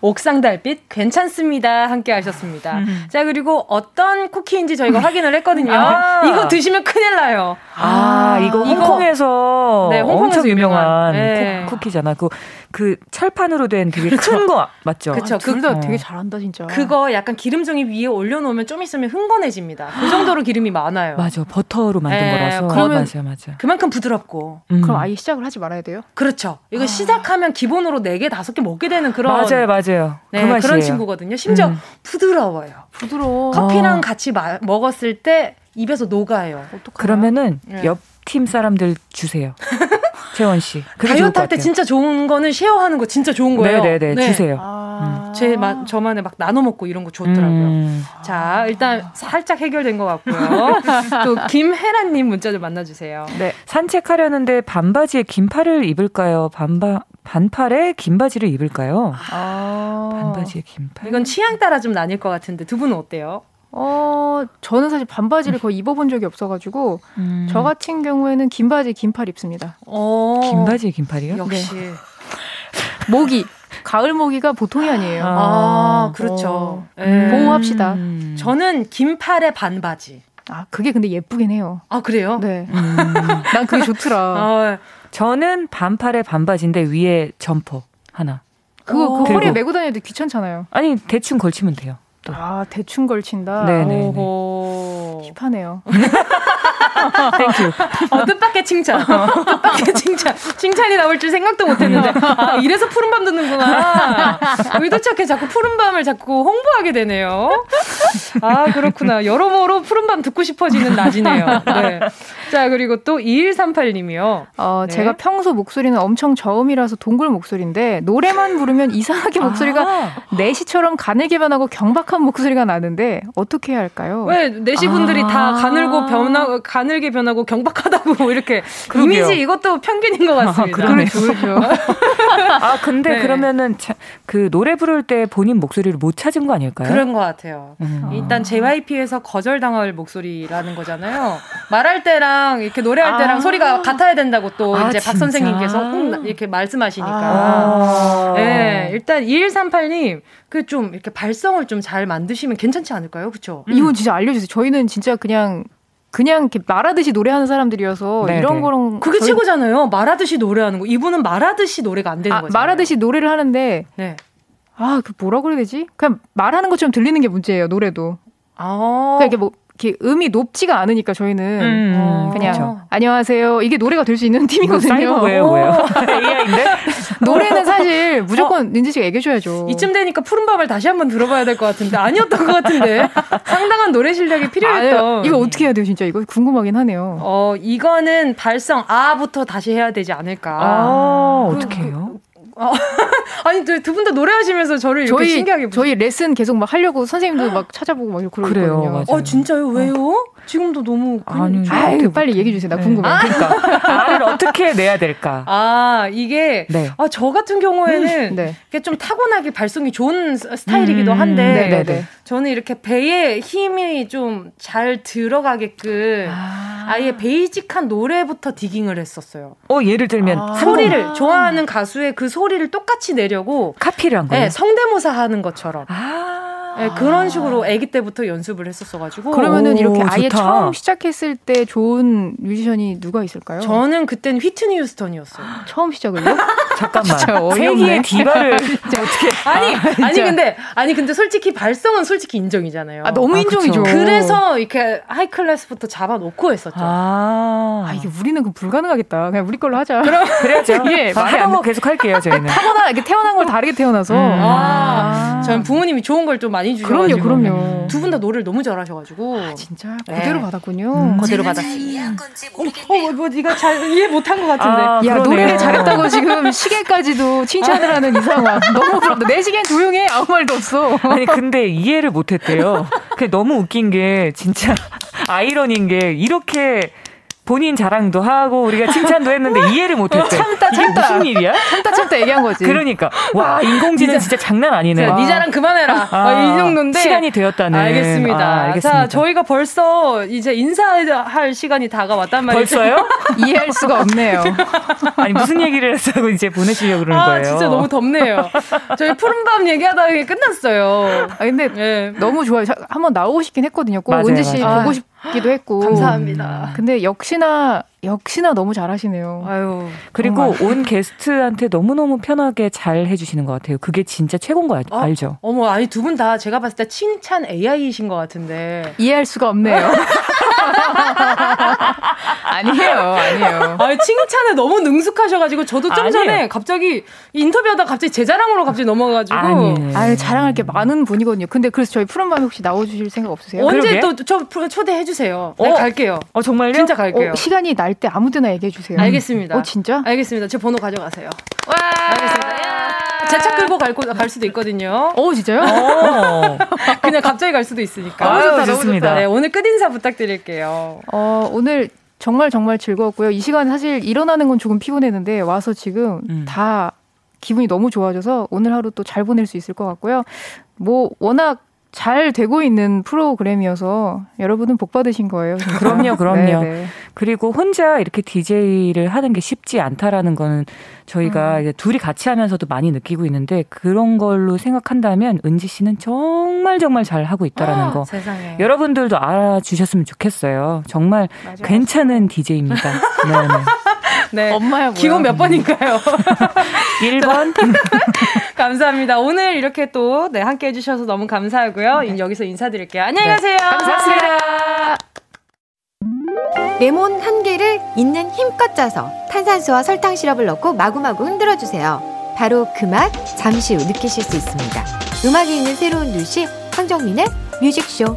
어. 옥상 달빛 괜찮습니다. 함께 하셨습니다. 음. 자, 그리고 어떤 쿠키인지 저희가 확인을 했거든요. 아. 이거 드시면 큰일 나요. 아, 아 이거 홍콩에서 네, 엄청 유명한, 유명한 네. 쿠키잖아. 그, 그 철판으로 된 되게 큰 거 맞죠? 그렇죠. 둘다 그, 되게 잘한다 진짜. 그거 약간 기름종이 위에 올려놓으면 좀 있으면 흥건해집니다. 그 정도로 기름이 많아요. 맞아, 버터로 만든 네, 거라서. 그러면 맞아, 맞아. 그만큼 부드럽고. 음. 그럼 아예 시작을 하지 말아야 돼요? 그렇죠. 이거 아. 시작하면 기본으로 4개, 5개 먹게 되는 그런. 맞아요, 맞아요. 네, 그 그런 친구거든요. 심지어 음. 부드러워요. 부드러워. 커피랑 어. 같이 마, 먹었을 때 입에서 녹아요. 어떡하나? 그러면은 네. 옆팀 사람들 주세요. 채원 씨. 다이어트 할 때 진짜 좋은 거는 쉐어하는 거 진짜 좋은 거예요. 네네네. 네. 주세요. 아~ 음. 제 마, 저만의 막 나눠 먹고 이런 거 좋더라고요. 음. 자, 일단 살짝 해결된 것 같고요. 또 김혜란님 문자 좀 만나주세요. 네. 산책하려는데 반바지에 긴팔을 입을까요? 반바 반팔에 긴 바지를 입을까요? 아~ 반바지에 긴팔. 이건 취향 따라 좀 나뉠 것 같은데 두 분은 어때요? 어, 저는 사실 반바지를 거의 입어본 적이 없어가지고, 음. 저 같은 경우에는 긴 바지, 긴팔 입습니다. 어. 긴 바지, 긴팔이요? 역시. 네. 모기. 가을 모기가 보통이 아니에요. 아, 아 그렇죠. 어. 음. 보호합시다. 저는 긴팔에 반바지. 아, 그게 근데 예쁘긴 해요. 아, 그래요? 네. 음. 난 그게 좋더라. 아, 저는 반팔에 반바지인데 위에 점퍼 하나. 그거 그 허리에 메고 다녀도 귀찮잖아요. 아니, 대충 걸치면 돼요. 또. 아 대충 걸친다. 네네. 힙하네요. Thank you. 어, 뜻밖의 칭찬. 뜻밖의 칭찬. 칭찬 칭찬이 나올 줄 생각도 못 했는데 아 이래서 푸른밤 듣는구나. 의도치 않게 자꾸 푸른밤을 자꾸 홍보하게 되네요. 아 그렇구나. 여러모로 푸른밤 듣고 싶어지는 낮이네요. 네. 자 그리고 또 2138님이요. 어 네. 제가 평소 목소리는 엄청 저음이라서 동굴 목소리인데 노래만 부르면 이상하게 목소리가 아. 내시처럼 가늘게 변하고 경박한 목소리가 나는데 어떻게 해야 할까요? 왜 내시 분들 이 아. 다 가늘고 변하 가늘게 변하고 경박하다고 이렇게 그러게요. 이미지 이것도 편견인 것 같습니다. 아, 그렇죠. 아 근데 네. 그러면은 자, 그 노래 부를 때 본인 목소리를 못 찾은 거 아닐까요? 그런 것 같아요. 음. 일단 JYP에서 거절당할 목소리라는 거잖아요. 말할 때랑 이렇게 노래할 때랑 아. 소리가 같아야 된다고 또 아, 이제 진짜? 박 선생님께서 꼭 이렇게 말씀하시니까. 아. 네, 일단 2138님 그 좀 이렇게 발성을 좀 잘 만드시면 괜찮지 않을까요? 그렇죠? 음. 이건 진짜 알려주세요. 저희는 진짜 그냥 그냥 이렇게 말하듯이 노래하는 사람들이어서 네네. 이런 네. 거랑 그게 저희... 최고잖아요. 말하듯이 노래하는 거. 이분은 말하듯이 노래가 안 되는 아, 거죠. 말하듯이 노래를 하는데 네. 아, 그 뭐라 그래야 되지? 그냥 말하는 것처럼 들리는 게 문제예요, 노래도. 아. 그러니까 이게 뭐 이렇게 음이 높지가 않으니까 저희는 음, 어, 그냥 그렇죠. 안녕하세요 이게 노래가 될 수 있는 팀이거든요. 뭐 왜요, 왜요? AI인데 노래는 사실 무조건 어, 민지 씨가 얘기해줘야죠. 이쯤 되니까 푸른 밤을 다시 한번 들어봐야 될 것 같은데 아니었던 것 같은데 상당한 노래 실력이 필요했던. 아, 이거 어떻게 해야 돼요, 진짜 이거 궁금하긴 하네요. 어 이거는 발성 아부터 다시 해야 되지 않을까. 아, 그, 어떻게 해요? 어. 아니 두 분 다 노래하시면서 저를 이렇게 저희, 신기하게. 저희 레슨 계속 막 하려고 선생님도 막 찾아보고 막 그러거든요. 그래요. 어 진짜요? 왜요? 어. 지금도 너무 아니 아유, 빨리 얘기해 주세요. 나 네. 궁금해. 아. 그러니까 말을 어떻게 내야 될까? 아 이게 네. 아, 저 같은 경우에는 음, 네. 이게 좀 타고나게 발성이 좋은 스타일이기도 음, 한데 음, 네, 네, 네. 저는 이렇게 배에 힘이 좀 잘 들어가게끔 아. 예 베이직한 노래부터 디깅을 했었어요. 어 예를 들면 아. 소리를 좋아하는 가수의 그 소리를 똑같이 내려고 카피를 한 거예요. 네, 성대모사 하는 것처럼. 아. 네, 그런 식으로 아기 때부터 연습을 했었어가지고. 그러면은 이렇게 아예 좋다. 처음 시작했을 때 좋은 뮤지션이 누가 있을까요? 저는 그때는 휘트니 휴스턴이었어요. 처음 시작을요? 잠깐만. 세기의 디바를 어떻게? 아니 아, 아니 근데 아니 근데 솔직히 발성은 솔직히 인정이잖아요. 아 너무 아, 인정이죠. 그래서 이렇게 high class부터 잡아놓고 했었죠. 아, 아 이게 우리는 그 불가능하겠다. 그냥 우리 걸로 하자. 그럼 그래야죠. 예, 하던 거 계속 할게요 저희는. 타고나 이렇게 태어난 걸 다르게 태어나서. 음. 아, 저는 부모님이 좋은 걸 좀 많이 주셔가지고. 그럼요, 그럼요. 두 분 다 노래를 너무 잘하셔가지고. 아, 진짜 그대로 네. 받았군요. 음, 그대로 받았어요. 어, 어, 뭐 네가 잘 이해 못한 것 같은데. 아, 야 노래를 잘했다고 지금 시계까지도 칭찬을 하는 이 상황. 너무 부럽다. 내 시계는 조용해 아무 말도 없어. 아니 근데 이해를 못했대요. 그게 너무 웃긴 게 진짜 아이러니인 게 이렇게 본인 자랑도 하고 우리가 칭찬도 했는데 이해를 못했대. 어, 참다 참다 무슨 일이야? 참다 참다 얘기한 거지. 그러니까 와 인공지능 진짜 장난 아니네. 네 자랑 그만해라. 아, 아, 이 정도인데 시간이 되었다는. 알겠습니다. 아, 알겠습니다. 자 저희가 벌써 이제 인사할 시간이 다가왔단 말이죠. 벌써요? 이해할 수가 없네요. 아니 무슨 얘기를 했다고 이제 보내시려고 그러는 아, 거예요. 진짜 너무 덥네요. 저희 푸른밤 얘기하다가 끝났어요. 아 근데 네. 너무 좋아요. 한번 나오고 싶긴 했거든요. 꼭 은지 씨 보고 싶. 기도 했고. 감사합니다. 근데 역시나 역시나 너무 잘하시네요. 아유. 그리고 정말. 온 게스트한테 너무너무 편하게 잘 해주시는 것 같아요. 그게 진짜 최고인 거 아, 알죠? 어머, 아니 두 분 다 제가 봤을 때 칭찬 AI이신 것 같은데. 이해할 수가 없네요. 아니에요, 아니에요. 아 칭찬에 너무 능숙하셔가지고 저도 좀 아니에요. 전에 갑자기 인터뷰하다 갑자기 제 자랑으로 갑자기 넘어가가지고. 아니에요. 아유, 자랑할 게 많은 분이거든요. 근데 그래서 저희 푸른밤에 혹시 나와주실 생각 없으세요? 언제 또 저 초대해 주세요. 네, 어? 갈게요. 어 정말요? 진짜 갈게요. 어, 시간이 날때 아무 데나 얘기해 주세요. 알겠습니다. 어 진짜? 알겠습니다. 제 번호 가져가세요. 와. 알겠습니다. 제차 끌고 갈, 갈 수도 있거든요. 어 진짜요? 어. 그냥 갑자기 갈 수도 있으니까. 아유, 좋다, 좋습니다. 네, 오늘 끝 인사 부탁드릴게요. 어 오늘 정말 정말 즐거웠고요. 이 시간에 사실 일어나는 건 조금 피곤했는데 와서 지금 음. 다 기분이 너무 좋아져서 오늘 하루 또 잘 보낼 수 있을 것 같고요. 뭐 워낙 잘 되고 있는 프로그램이어서 여러분은 복 받으신 거예요. 그럼요, 그럼요. 네네. 그리고 혼자 이렇게 DJ를 하는 게 쉽지 않다라는 거는 저희가 음. 둘이 같이 하면서도 많이 느끼고 있는데 그런 걸로 생각한다면 은지 씨는 정말 정말 잘 하고 있다라는 아, 거. 세상에. 여러분들도 알아주셨으면 좋겠어요. 정말 맞아, 괜찮은 맞아. DJ입니다. 네, 네. 네. 엄마야 뭐야. 기본 몇 번인가요? 1번. 감사합니다. 오늘 이렇게 또 네, 함께 해 주셔서 너무 감사하고요. 네. 여기서 인사드릴게요. 안녕히 가세요. 감사합니다. 레몬 한 개를 있는 힘껏 짜서 탄산수와 설탕 시럽을 넣고 마구마구 흔들어 주세요. 바로 그 맛 잠시 후 느끼실 수 있습니다. 음악이 있는 새로운 두시 황정민의 뮤직쇼.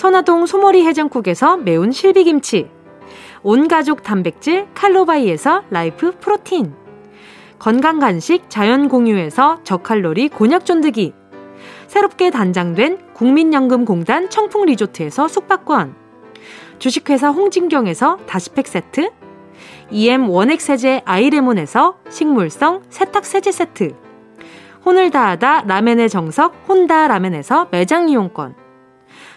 선화동 소머리 해장국에서 매운 실비김치 온가족 단백질 칼로바이에서 라이프 프로틴 건강간식 자연공유에서 저칼로리 곤약 쫀득이 새롭게 단장된 국민연금공단 청풍리조트에서 숙박권 주식회사 홍진경에서 다시팩 세트 EM 원액세제 아이레몬에서 식물성 세탁세제 세트 혼을 다하다 라멘의 정석 혼다 라멘에서 매장 이용권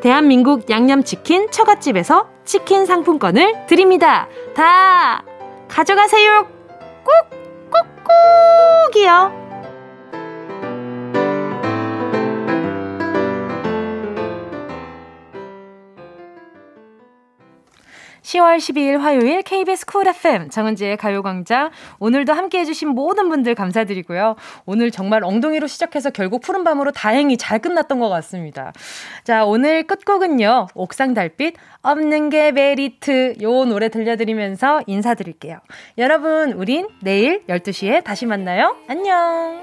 대한민국 양념치킨 처갓집에서 치킨 상품권을 드립니다. 다 가져가세요. 꾹 꾹꾹이요. 10월 12일 화요일 KBS 쿨 FM 정은지의 가요광장 오늘도 함께 해주신 모든 분들 감사드리고요. 오늘 정말 엉덩이로 시작해서 결국 푸른밤으로 다행히 잘 끝났던 것 같습니다. 자 오늘 끝곡은요. 옥상 달빛 없는 게 메리트 요 노래 들려드리면서 인사드릴게요. 여러분 우린 내일 12시에 다시 만나요. 안녕.